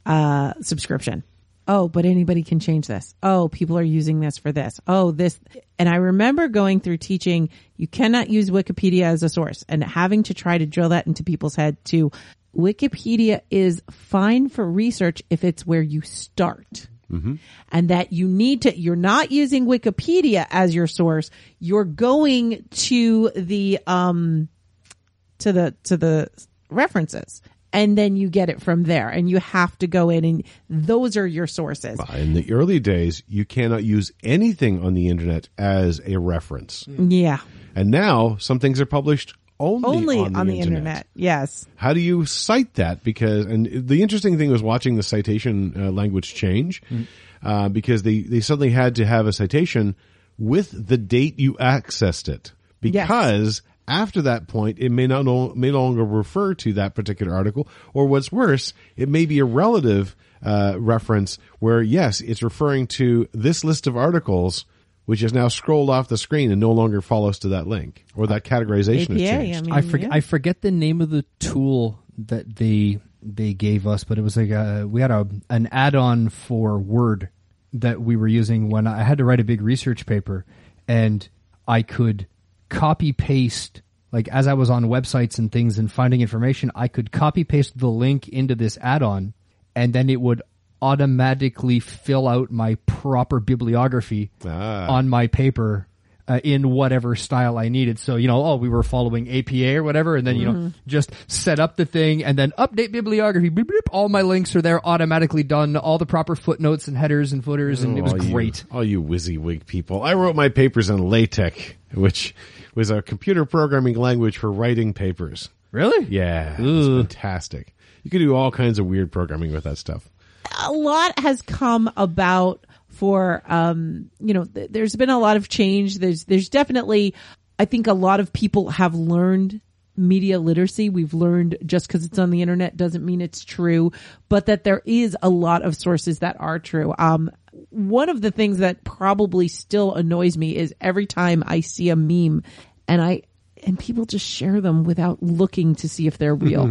uh subscription. Oh, but anybody can change this. Oh, people are using this for this. Oh, this. And I remember going through teaching, you cannot use Wikipedia as a source and having to try to drill that into people's head too. Wikipedia is fine for research if it's where you start. And that you need to, you're not using Wikipedia as your source. You're going to the, um, to the, to the references. And then you get it from there and you have to go in and those are your sources. In the early days, you cannot use anything on the internet as a reference. Yeah. And now some things are published only, Only on the, on the internet. internet. Yes. How do you cite that? Because, and the interesting thing was watching the citation uh, language change, uh, because they, they suddenly had to have a citation with the date you accessed it. Because after that point, it may not no, may no longer refer to that particular article, or what's worse, it may be a relative uh, reference where yes, it's referring to this list of articles, which is now scrolled off the screen and no longer follows to that link or that categorization has changed. I mean, I forget. yeah. I forget the name of the tool that they they gave us, but it was like a, we had a an add-on for Word that we were using when I had to write a big research paper, and I could copy paste like as I was on websites and things and finding information, I could copy paste the link into this add-on, and then it would automatically fill out my proper bibliography Ah. on my paper uh, in whatever style I needed. So, you know, oh, we were following APA or whatever, and then, you know, just set up the thing and then update bibliography. Beep, beep, all my links are there automatically done, all the proper footnotes and headers and footers, and it was all you- great. all you WYSIWYG people. I wrote my papers in LaTeX, which was a computer programming language for writing papers. Really? Yeah, fantastic. You could do all kinds of weird programming with that stuff. a lot has come about for um you know th- there's been a lot of change. There's there's definitely i think a lot of people have learned media literacy. We've learned just because it's on the internet doesn't mean it's true but that there is a lot of sources that are true. Um one of the things that probably still annoys me is every time i see a meme and i and people just share them without looking to see if they're real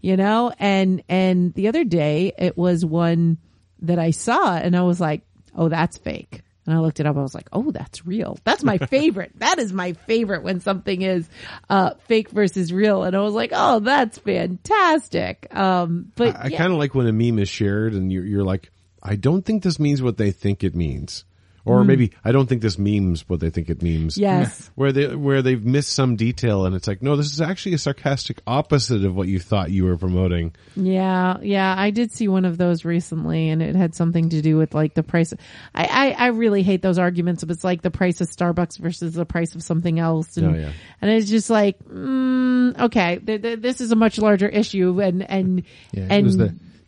you know? And and the other day it was one that i saw and i was like oh that's fake. And i looked it up. I was like oh that's real. That's my <laughs> favorite. That is my favorite when something is uh fake versus real. And i was like oh that's fantastic. Um but I yeah. kind of like when a meme is shared and you're, you're like, I don't think this means what they think it means. Or maybe I don't think this means what they think it means. Hmm. Yes. Where they where they've missed some detail and it's like, no, this is actually a sarcastic opposite of what you thought you were promoting. Yeah, yeah, I did see one of those recently, and it had something to do with like the price. I, I, I really hate those arguments. If it's like the price of Starbucks versus the price of something else, and Oh, yeah. and it's just like, mm, okay, th- th- this is a much larger issue, and and Yeah, and it was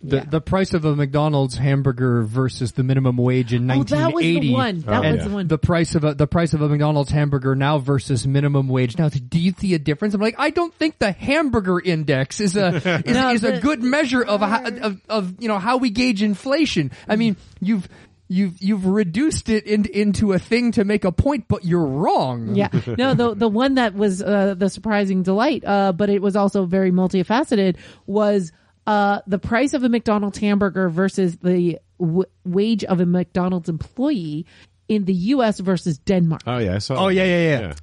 the, the, yeah. the price of a McDonald's hamburger versus the minimum wage in 1980. oh, that was the one. That Oh, was yeah. the one. the price of a the price of a McDonald's hamburger now versus minimum wage now. Do you see a difference? I'm like, I don't think the hamburger index is a <laughs> is, No, is a good measure of, a, of of you know how we gauge inflation. I mean, you've you've you've reduced it in, into a thing to make a point, but you're wrong. Yeah. <laughs> No, the the one that was uh, the surprising delight, uh, but it was also very multifaceted was uh, the price of a McDonald's hamburger versus the w- wage of a McDonald's employee in the U.S. versus Denmark. Oh yeah, I saw. Oh, that. yeah, yeah, yeah.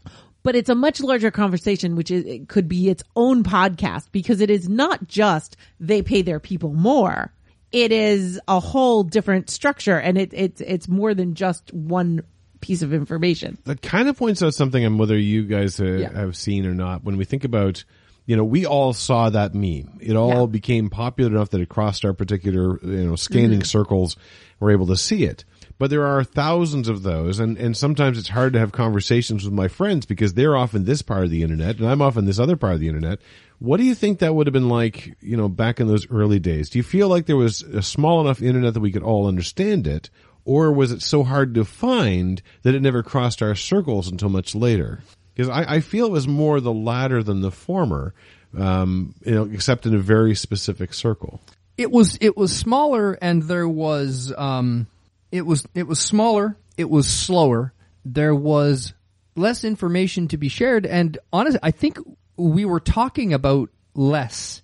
but it's a much larger conversation, which is, it could be its own podcast because it is not just they pay their people more. It is a whole different structure and it, it's, it's more than just one piece of information. that kind of points out something on whether you guys uh, Yeah. have seen or not. When we think about, you know, we all saw that meme. It all Yeah. became popular enough that it crossed our particular, you know, scanning Mm-hmm. circles. We're able to see it. But there are thousands of those, and, and sometimes it's hard to have conversations with my friends because they're off in this part of the internet and I'm off in this other part of the internet. What do you think that would have been like, you know, back in those early days? Do you feel like there was a small enough internet that we could all understand it? Or was it so hard to find that it never crossed our circles until much later? Because I, I feel it was more the latter than the former, um, you know, except in a very specific circle. it was it was smaller and there was um it was it was smaller it was slower there was less information to be shared and honestly i think we were talking about less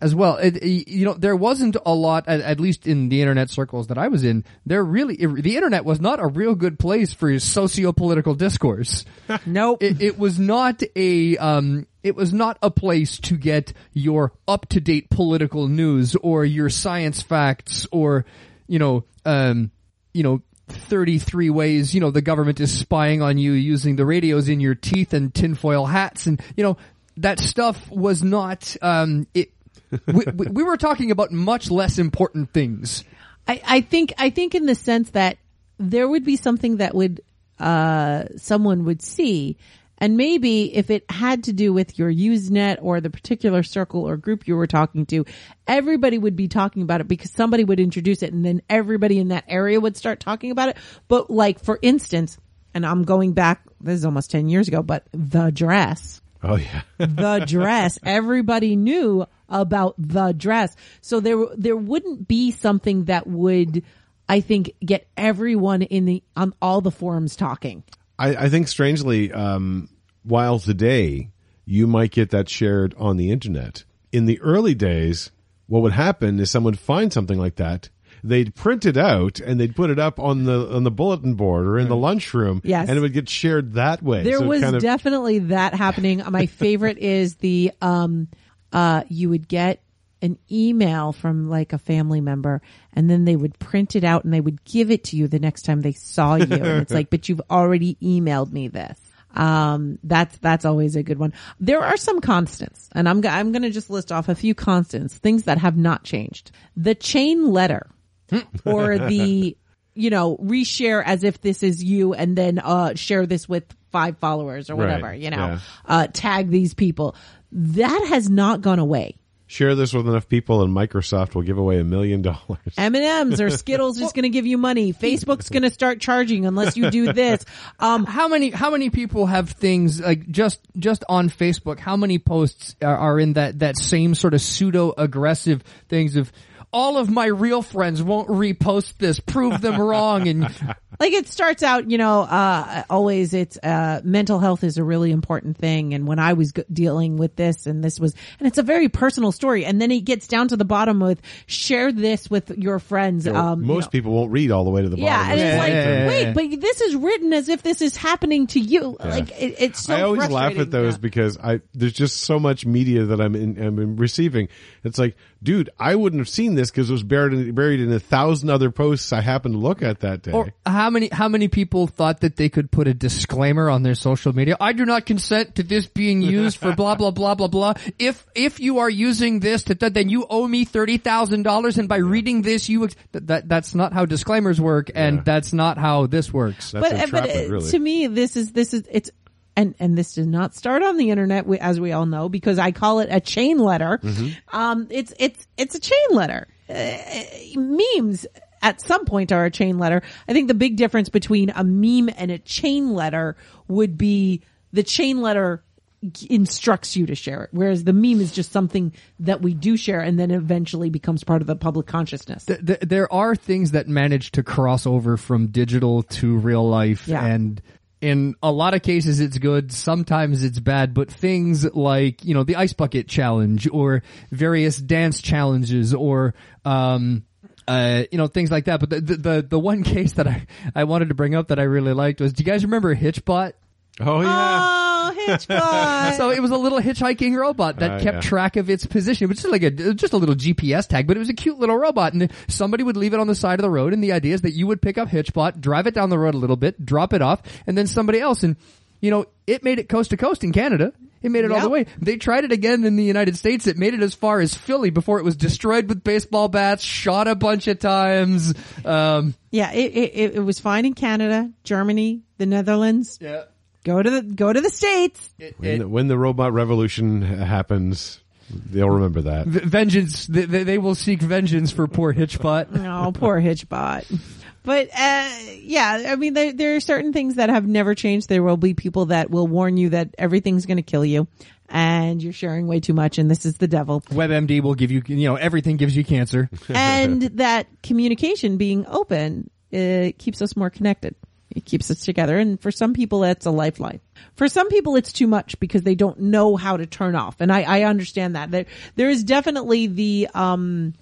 as well. It, you know there wasn't a lot at, at least in the internet circles that i was in there really it, the internet was not a real good place for socio-political discourse. <laughs> Nope. it, it was not a um it was not a place to get your up to date political news or your science facts or you know um you know 33 ways you know the government is spying on you using the radios in your teeth and tinfoil hats and you know that stuff was not um it we, we, we were talking about much less important things. I, I think I think in the sense that there would be something that would uh someone would see. And maybe if it had to do with your Usenet or the particular circle or group you were talking to, everybody would be talking about it because somebody would introduce it and then everybody in that area would start talking about it. But like for instance, and I'm going back, this is almost 10 years ago, but the dress Oh yeah. <laughs> the dress. Everybody knew about the dress. So there, there wouldn't be something that would, I think, get everyone in the, on all the forums talking. I, I think strangely, um, while today you might get that shared on the internet, in the early days, what would happen is someone would find something like that. They'd print it out and they'd put it up on the on the bulletin board or in the lunchroom, Yes. and it would get shared that way. There So was kind of, definitely that happening. My <laughs> favorite is the, um, uh, you would get an email from like a family member and then they would print it out and they would give it to you the next time they saw you. and it's like, <laughs> but you've already emailed me this. Um, that's, that's always a good one. There are some constants and I'm, I'm going to just list off a few constants, things that have not changed. The chain letter <laughs> or the, you know, reshare as if this is you and then, uh, share this with five followers or Right, whatever, you know, yeah. uh, tag these people. That has not gone away. share this with enough people, and Microsoft will give away a million dollars. <laughs> M&M's or Skittles is going to give you money. <laughs> Facebook's going to start charging unless you do this. Um, how many how many people have things like just just on Facebook? How many posts are, are in that that same sort of pseudo aggressive things of all of my real friends won't repost this, prove them wrong, and <laughs> like it starts out, you know, uh, always it's, uh, mental health is a really important thing. And when I was g- dealing with this and this was, and it's a very personal story. And then it gets down to the bottom with share this with your friends. um, you Most know. people won't read all the way to the Yeah, bottom. Yeah. And it's the like, thing. yeah, yeah. wait, but this is written as if this is happening to you. Like it, it's so. I always laugh at those Yeah. because I there's just so much media that I'm in, I'm receiving. It's like, dude, I wouldn't have seen this because it was buried in, buried in a thousand other posts I happened to look at that day. or how many how many people thought that they could put a disclaimer on their social media? I do not consent to this being used for blah blah blah blah blah. If if you are using this, to, then you owe me thirty thousand dollars, and by reading this, you ex- that, that that's not how disclaimers work, and Yeah. that's not how this works. That's but, but entrapment, uh, really. to me, this is this is it's. And, and this did not start on the internet, as we all know, because I call it a chain letter. Um, it's, it's, it's a chain letter. Uh, memes at some point are a chain letter. I think the big difference between a meme and a chain letter would be the chain letter instructs you to share it, whereas the meme is just something that we do share and then eventually becomes part of the public consciousness. th- th- there are things that manage to cross over from digital to real life Yeah. and in a lot of cases it's good sometimes it's bad but things like you know the ice bucket challenge or various dance challenges or um uh, you know things like that. But the, the the the one <laughs> case that I I wanted to bring up that I really liked was, do you guys remember Hitchbot? oh yeah. Hitchbot. <laughs> So it was a little hitchhiking robot that Ah, kept yeah. track of its position. which is like a just a little GPS tag, but it was a cute little robot. And somebody would leave it on the side of the road, and the idea is that you would pick up Hitchbot, drive it down the road a little bit, drop it off, and then somebody else. And you know, it made it coast to coast in Canada. It made it all the Yep. way. They tried it again in the United States. It made it as far as Philly before it was destroyed with baseball bats, shot a bunch of times. Um, Yeah, it, it it- it was fine in Canada, Germany, the Netherlands. yeah. Go to the go to the states. It, When, it- the, when the robot revolution happens, They'll remember that. V- vengeance. They, they, they will seek vengeance for poor Hitchbot. <laughs> Oh, poor Hitchbot. But uh, yeah, I mean, there, there are certain things that have never changed. There will be people that will warn you that everything's going to kill you, and you're sharing way too much, and this is the devil. WebMD will give you, you know, everything gives you cancer. and <laughs> that communication being open it keeps us more connected. It keeps us together. And for some people, that's a lifeline. For some people, it's too much because they don't know how to turn off. And I, I understand that. There, there is definitely the, um,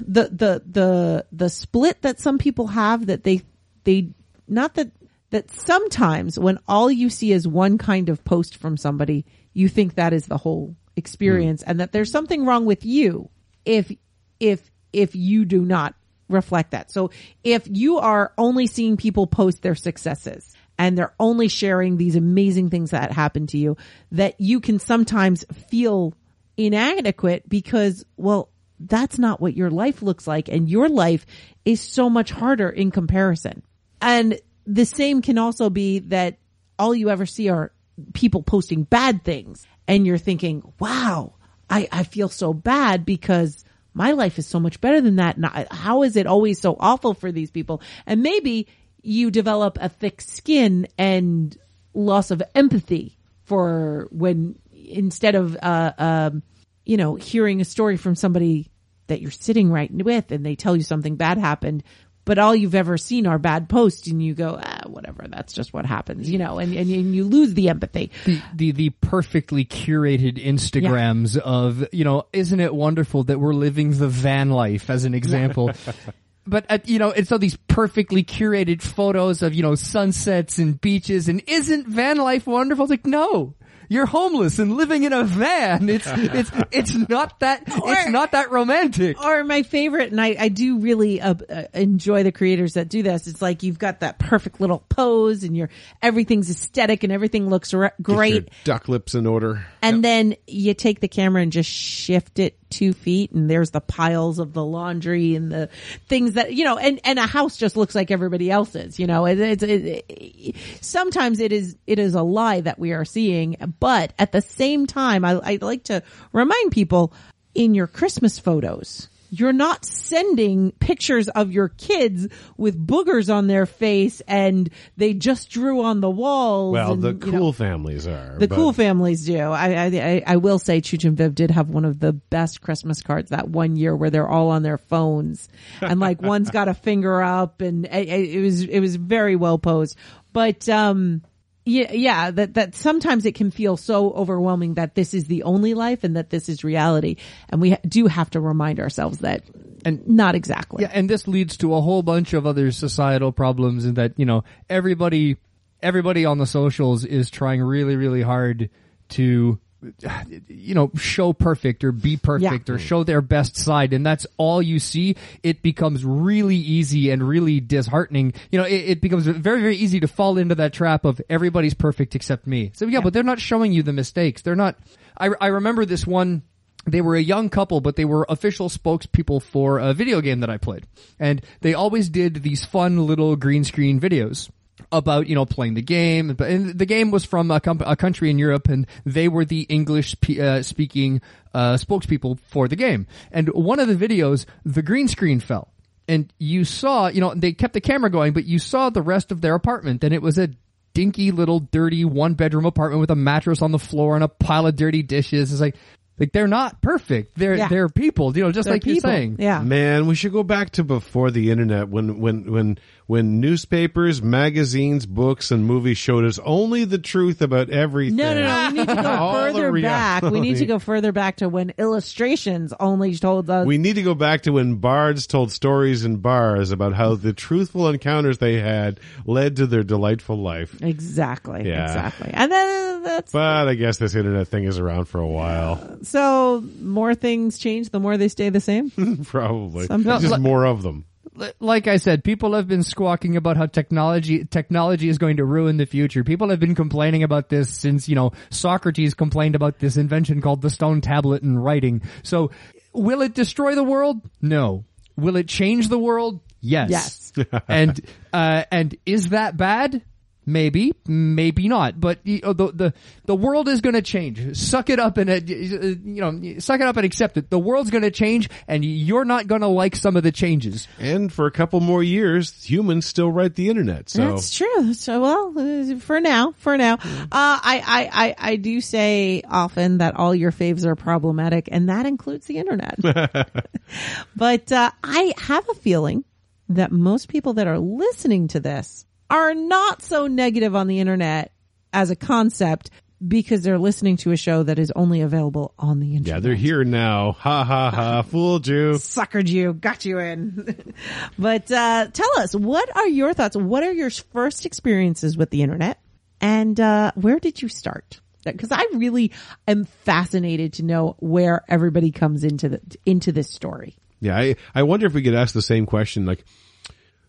the, the, the, the split that some people have that they, they, not that, that sometimes when all you see is one kind of post from somebody, you think that is the whole experience and that there's something wrong with you if, if, if you do not reflect that. So if you are only seeing people post their successes and they're only sharing these amazing things that happen to you, that you can sometimes feel inadequate because, well, that's not what your life looks like. And your life is so much harder in comparison. And the same can also be that all you ever see are people posting bad things and you're thinking, wow, I, I feel so bad because my life is so much better than that. How is it always so awful for these people? And maybe you develop a thick skin and loss of empathy for when instead of, uh, um, you know, hearing a story from somebody that you're sitting right with and they tell you something bad happened, but all you've ever seen are bad posts and you go, ah, whatever, that's just what happens, you know, and, and, and you lose the empathy. the, the the perfectly curated Instagrams of you know, isn't it wonderful that we're living the van life as an example. <laughs> But uh, you know, it's all these perfectly curated photos of you know sunsets and beaches, and isn't van life wonderful? It's like no, you're homeless and living in a van. It's <laughs> it's it's not that it's not that romantic. Or my favorite, and I, I do really uh, uh, enjoy the creators that do this. It's like you've got that perfect little pose, and you're everything's aesthetic, and everything looks re- Get your great. duck lips in order. And then you take the camera and just shift it two feet, and there's the piles of the laundry and the things that you know, and and a house just looks like everybody else's. You know, it, it's it, it, sometimes it is it is a lie that we are seeing, but at the same time, I, I like to remind people in your Christmas photos. You're not sending pictures of your kids with boogers on their face and they just drew on the walls. Well, and, the you cool know, families are. the but- cool families do. I, I I I will say Chooch and Viv did have one of the best Christmas cards that one year where they're all on their phones and like <laughs> one's got a finger up and it, it was it was very well posed. But um yeah yeah that that sometimes it can feel so overwhelming that this is the only life and that this is reality and we do have to remind ourselves that and not exactly. Yeah, and this leads to a whole bunch of other societal problems in that, you know, everybody everybody on the socials is trying really, really hard to <sighs> you know, show perfect or be perfect Yeah. or show their best side and that's all you see, it becomes really easy and really disheartening. You know, it, it becomes very, very easy to fall into that trap of everybody's perfect except me. So yeah, but they're not showing you the mistakes. They're not, I, I remember this one they were a young couple, but they were official spokespeople for a video game that I played. And they always did these fun little green screen videos about, you know, playing the game. But and the game was from a, com- a country in Europe and they were the English spe- uh, speaking, uh, spokespeople for the game. And one of the videos, the green screen fell. And you saw, you know, they kept the camera going, but you saw the rest of their apartment and it was a dinky little dirty one bedroom apartment with a mattress on the floor and a pile of dirty dishes. It's like, like they're not perfect. They're Yeah. they're people, you know, just They're like you're people. saying. Yeah. Man, we should go back to before the internet when when when when newspapers, magazines, books, and movies showed us only the truth about everything. No, no, no. We need to go <laughs> further back. We need to go further back to when illustrations only told us. We need to go back to when bards told stories in bars about how the truthful encounters they had led to their delightful life. exactly. Yeah. Exactly. And then that's But I guess this internet thing is around for a while. so more things change, the more they stay the same. <laughs> Probably. Some- Just more of them. Like I said, people have been squawking about how technology technology is going to ruin the future. People have been complaining about this since, you know, Socrates complained about this invention called the stone tablet and writing. So, will it destroy the world? No. Will it change the world? Yes. Yes. and uh and is that bad? Maybe, maybe not. But you know, the the the world is going to change. Suck it up and uh, you know, suck it up and accept it. The world's going to change, and you're not going to like some of the changes. And for a couple more years, humans still write the internet. So That's true. So, well, uh, for now, for now, uh, I, I, I, I do say often that all your faves are problematic, and that includes the internet. <laughs> but uh, I have a feeling that most people that are listening to this are not so negative on the internet as a concept because they're listening to a show that is only available on the internet. yeah, they're here now. Ha ha ha! <laughs> Fooled you. suckered you, got you in. <laughs> but uh, tell us, what are your thoughts? What are your first experiences with the internet, and uh, where did you start? Because I really am fascinated to know where everybody comes into the into this story. Yeah, I, I wonder if we could ask the same question. Like,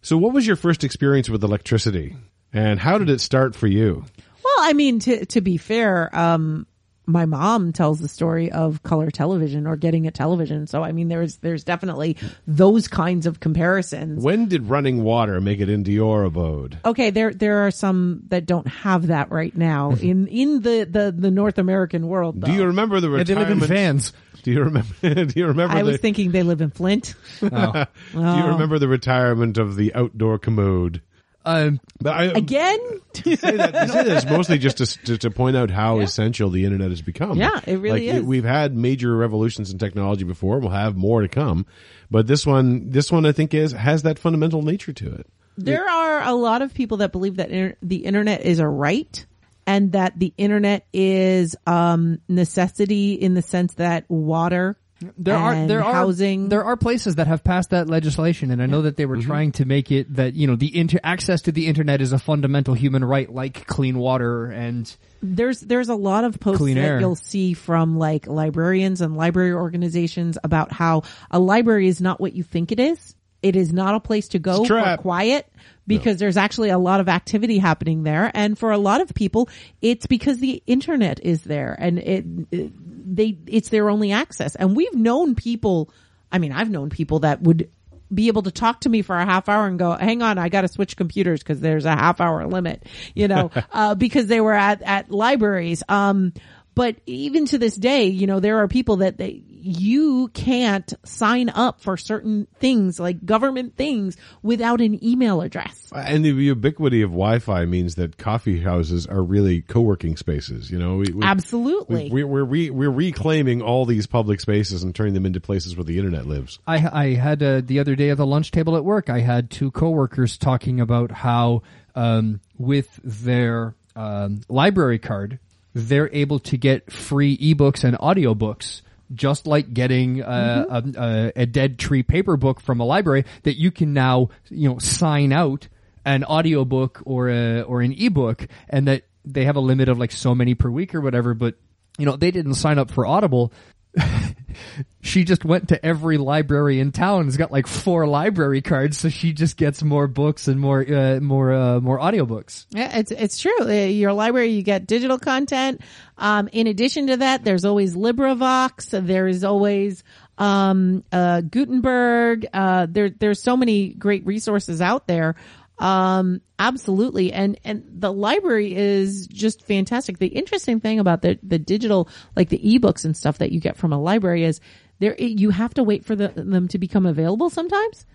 so what was your first experience with electricity, and how did it start for you? Well, I mean, to to be fair, um, my mom tells the story of color television or getting a television. So I mean, there's there's definitely those kinds of comparisons. When did running water make it into your abode? Okay, there there are some that don't have that right now <laughs> in in the the, the North American world. Though. Do you remember the Yeah, they retirement? live in fans. Do you remember? <laughs> do you remember? I the, was thinking they live in Flint. Oh. <laughs> Do you oh. remember the retirement of the outdoor commode? Um, But I, Again? <laughs> say that, I say this mostly just to, to, to point out how essential the internet has become. Yeah, it really like, is. we've had major revolutions in technology before. We'll have more to come, but this one, this one, I think is has that fundamental nature to it. there are a lot of people that believe that inter- the internet is a right and that the internet is um necessity in the sense that water there are and there are there are places that have passed that legislation, and I know that they were trying to make it that you know the inter- access to the internet is a fundamental human right, like clean water and there's there's a lot of posts Clean that you'll see from like librarians and library organizations about how a library is not what you think it is. It is not a place to go for quiet because there's actually a lot of activity happening there. And for a lot of people, it's because the internet is there and it, it they, it's their only access. And we've known people, I mean, I've known people that would be able to talk to me for a half hour and go, hang on, I got to switch computers because there's a half hour limit, you know, <laughs> uh, because they were at, at libraries. Um, but even to this day, you know, there are people that they, you can't sign up for certain things like government things without an email address. And the ubiquity of Wi-Fi means that coffee houses are really co-working spaces. You know, we, we, Absolutely. we, we're re, we're reclaiming all these public spaces and turning them into places where the internet lives. I, I had uh, the other day at the lunch table at work. I had two coworkers talking about how um, with their um, library card, they're able to get free ebooks and audiobooks. Just like getting uh, a, a, a dead tree paper book from a library that you can now, you know, sign out an audiobook or a, or an ebook and that they have a limit of like so many per week or whatever, but you know, they didn't sign up for Audible <laughs> she just went to every library in town. Has got like four library cards, so she just gets more books and more uh, more uh, more audiobooks. Yeah, it's it's true. Uh, Your library, you get digital content. Um, in addition to that, there's always LibriVox. There is always um, uh, Gutenberg. Uh, there there's so many great resources out there. Um, absolutely, and and the library is just fantastic. The interesting thing about the the digital, like the ebooks and stuff that you get from a library, is there you have to wait for the, them to become available sometimes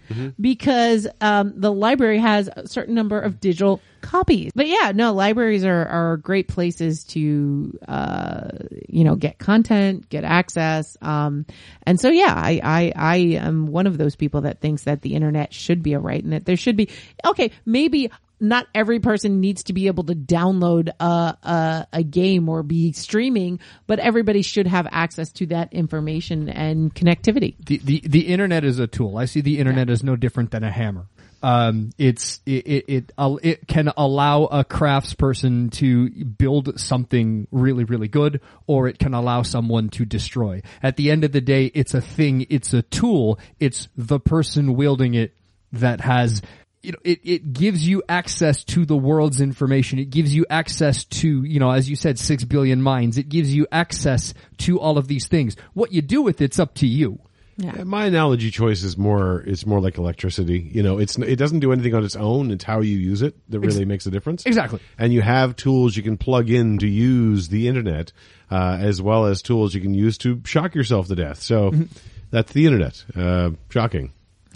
because um, the library has a certain number of digital copies. But yeah, no, libraries are are great places to uh, you know get content, get access, um, and so yeah, I, I I am one of those people that thinks that the internet should be a right and that there should be okay maybe not every person needs to be able to download a, a, a game or be streaming, but everybody should have access to that information and connectivity. The the the internet is a tool. I see the internet as no different than a hammer. Um, it's it it it, it can allow a craftsperson to build something really really good, or it can allow someone to destroy. At the end of the day, it's a thing. It's a tool. It's the person wielding it that has you know, it, it gives you access to the world's information. It gives you access to, you know, as you said, six billion minds. It gives you access to all of these things. What you do with it's up to you. Yeah. My analogy choice is more it's more like electricity. You know, it's it doesn't do anything on its own. It's how you use it that really makes a difference. Exactly. And you have tools you can plug in to use the internet, uh, as well as tools you can use to shock yourself to death. So Mm-hmm. that's the internet. Uh, shocking.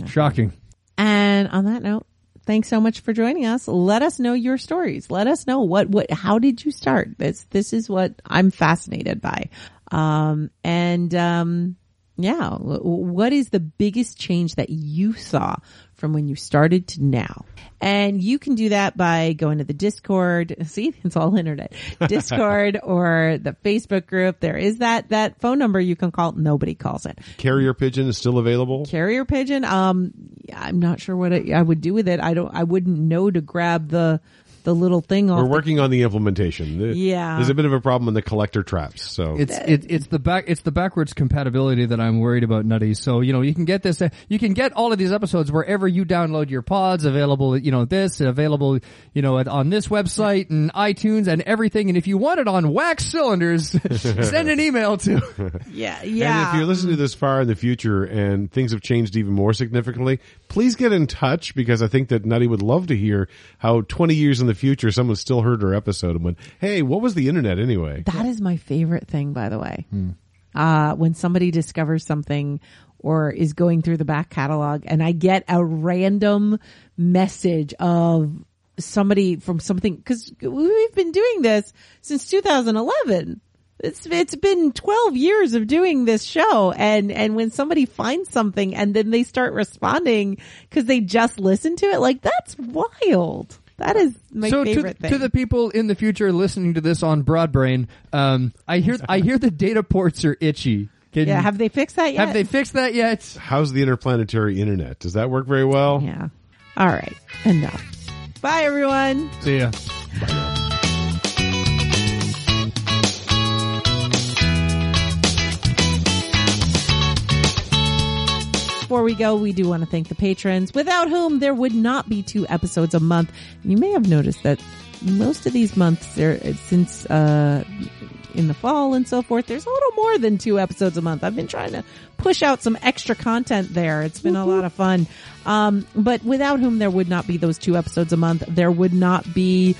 Shocking. And on that note, thanks so much for joining us. Let us know your stories. Let us know what, what, how did you start? This, this is what I'm fascinated by. Um, and, um, yeah, what is the biggest change that you saw from when you started to now? And you can do that by going to the Discord. <laughs> See, it's all internet. Discord <laughs> or the Facebook group. There is that, that phone number you can call. Nobody calls it Carrier pigeon is still available. carrier pigeon. Um, yeah, I'm not sure what I, I would do with it. I don't. I wouldn't know to grab the the little thing off. We're the- working on the implementation. The- Yeah. there's a bit of a problem in the collector traps. So It's it, it's the back it's the backwards compatibility that I'm worried about, Nutty. So you know you can get this, you can get all of these episodes wherever you download your pods. Available, you know this available, you know at, on this website and iTunes and everything. And if you want it on wax cylinders, <laughs> send an email to. yeah, And yeah. if you're listening to this far in the future and things have changed even more significantly, please get in touch because I think that Nutty would love to hear how 20 years in the future someone still heard our episode and went, hey, what was the internet anyway? that is my favorite thing, by the way. Uh, when somebody discovers something or is going through the back catalog, and I get a random message of somebody from something because we've been doing this since 2011. It's it's been 12 years of doing this show and and when somebody finds something and then they start responding cuz they just listened to it like that's wild. That is my so to, favorite thing. to the people in the future listening to this on Broadbrain, um, I hear I hear the data ports are itchy. Can, yeah, have they fixed that yet? have they fixed that yet? How's the interplanetary internet? Does that work very well? Yeah. All right. Enough. Bye everyone. See ya. Before we go, we do want to thank the patrons, without whom there would not be two episodes a month. You may have noticed that most of these months, there since uh, in the fall and so forth, there's a little more than two episodes a month. I've been trying to push out some extra content there. It's been a lot of fun. Um, but without whom there would not be those two episodes a month. There would not be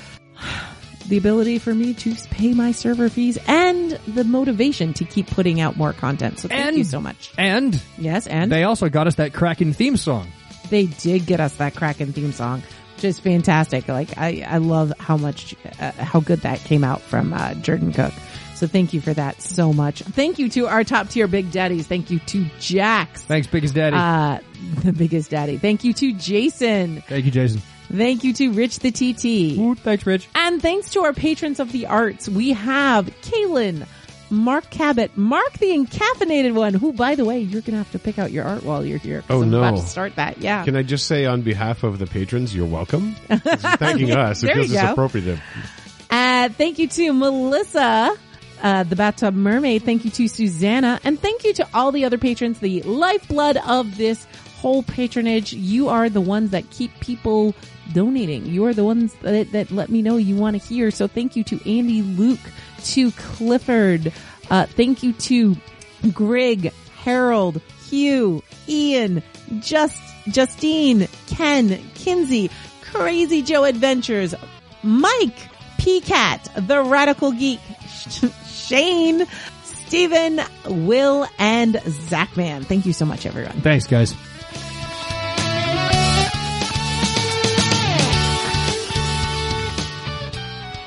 the ability for me to pay my server fees and the motivation to keep putting out more content. So thank And- you so much. And Yes, and they also got us that Kraken theme song. they did get us that Kraken theme song, which is fantastic. Like I, I love how much, uh, how good that came out from uh, Jordan Cook. So thank you for that so much. Thank you to our top tier big daddies. Thank you to Jax, Thanks, biggest daddy. uh, the biggest daddy. Thank you to Jason. Thank you, Jason. Thank you to Rich the TT. Ooh, thanks, Rich. And thanks to our patrons of the arts, we have Kaylin, Mark Cabot, Mark the Encaffeinated One, who, by the way, you're going to have to pick out your art while you're here. Oh, I'm about no. to start that. Yeah. Can I just say on behalf of the patrons, you're welcome? <laughs> Thanking us. It feels appropriate. Uh, thank you to Melissa, uh, the Bathtub Mermaid. Thank you to Susanna. And thank you to all the other patrons, the lifeblood of this whole patronage. You are the ones that keep people donating. You are the ones that, that let me know you want to hear. So thank you to Andy, Luke, to Clifford. Uh, thank you to Grig, Harold, Hugh, Ian, Just, Justine, Ken, Kinsey, Crazy Joe Adventures, Mike, PCAT, The Radical Geek, <laughs> Shane, Stephen, Will, and Zachman. Thank you so much, everyone. Thanks, guys.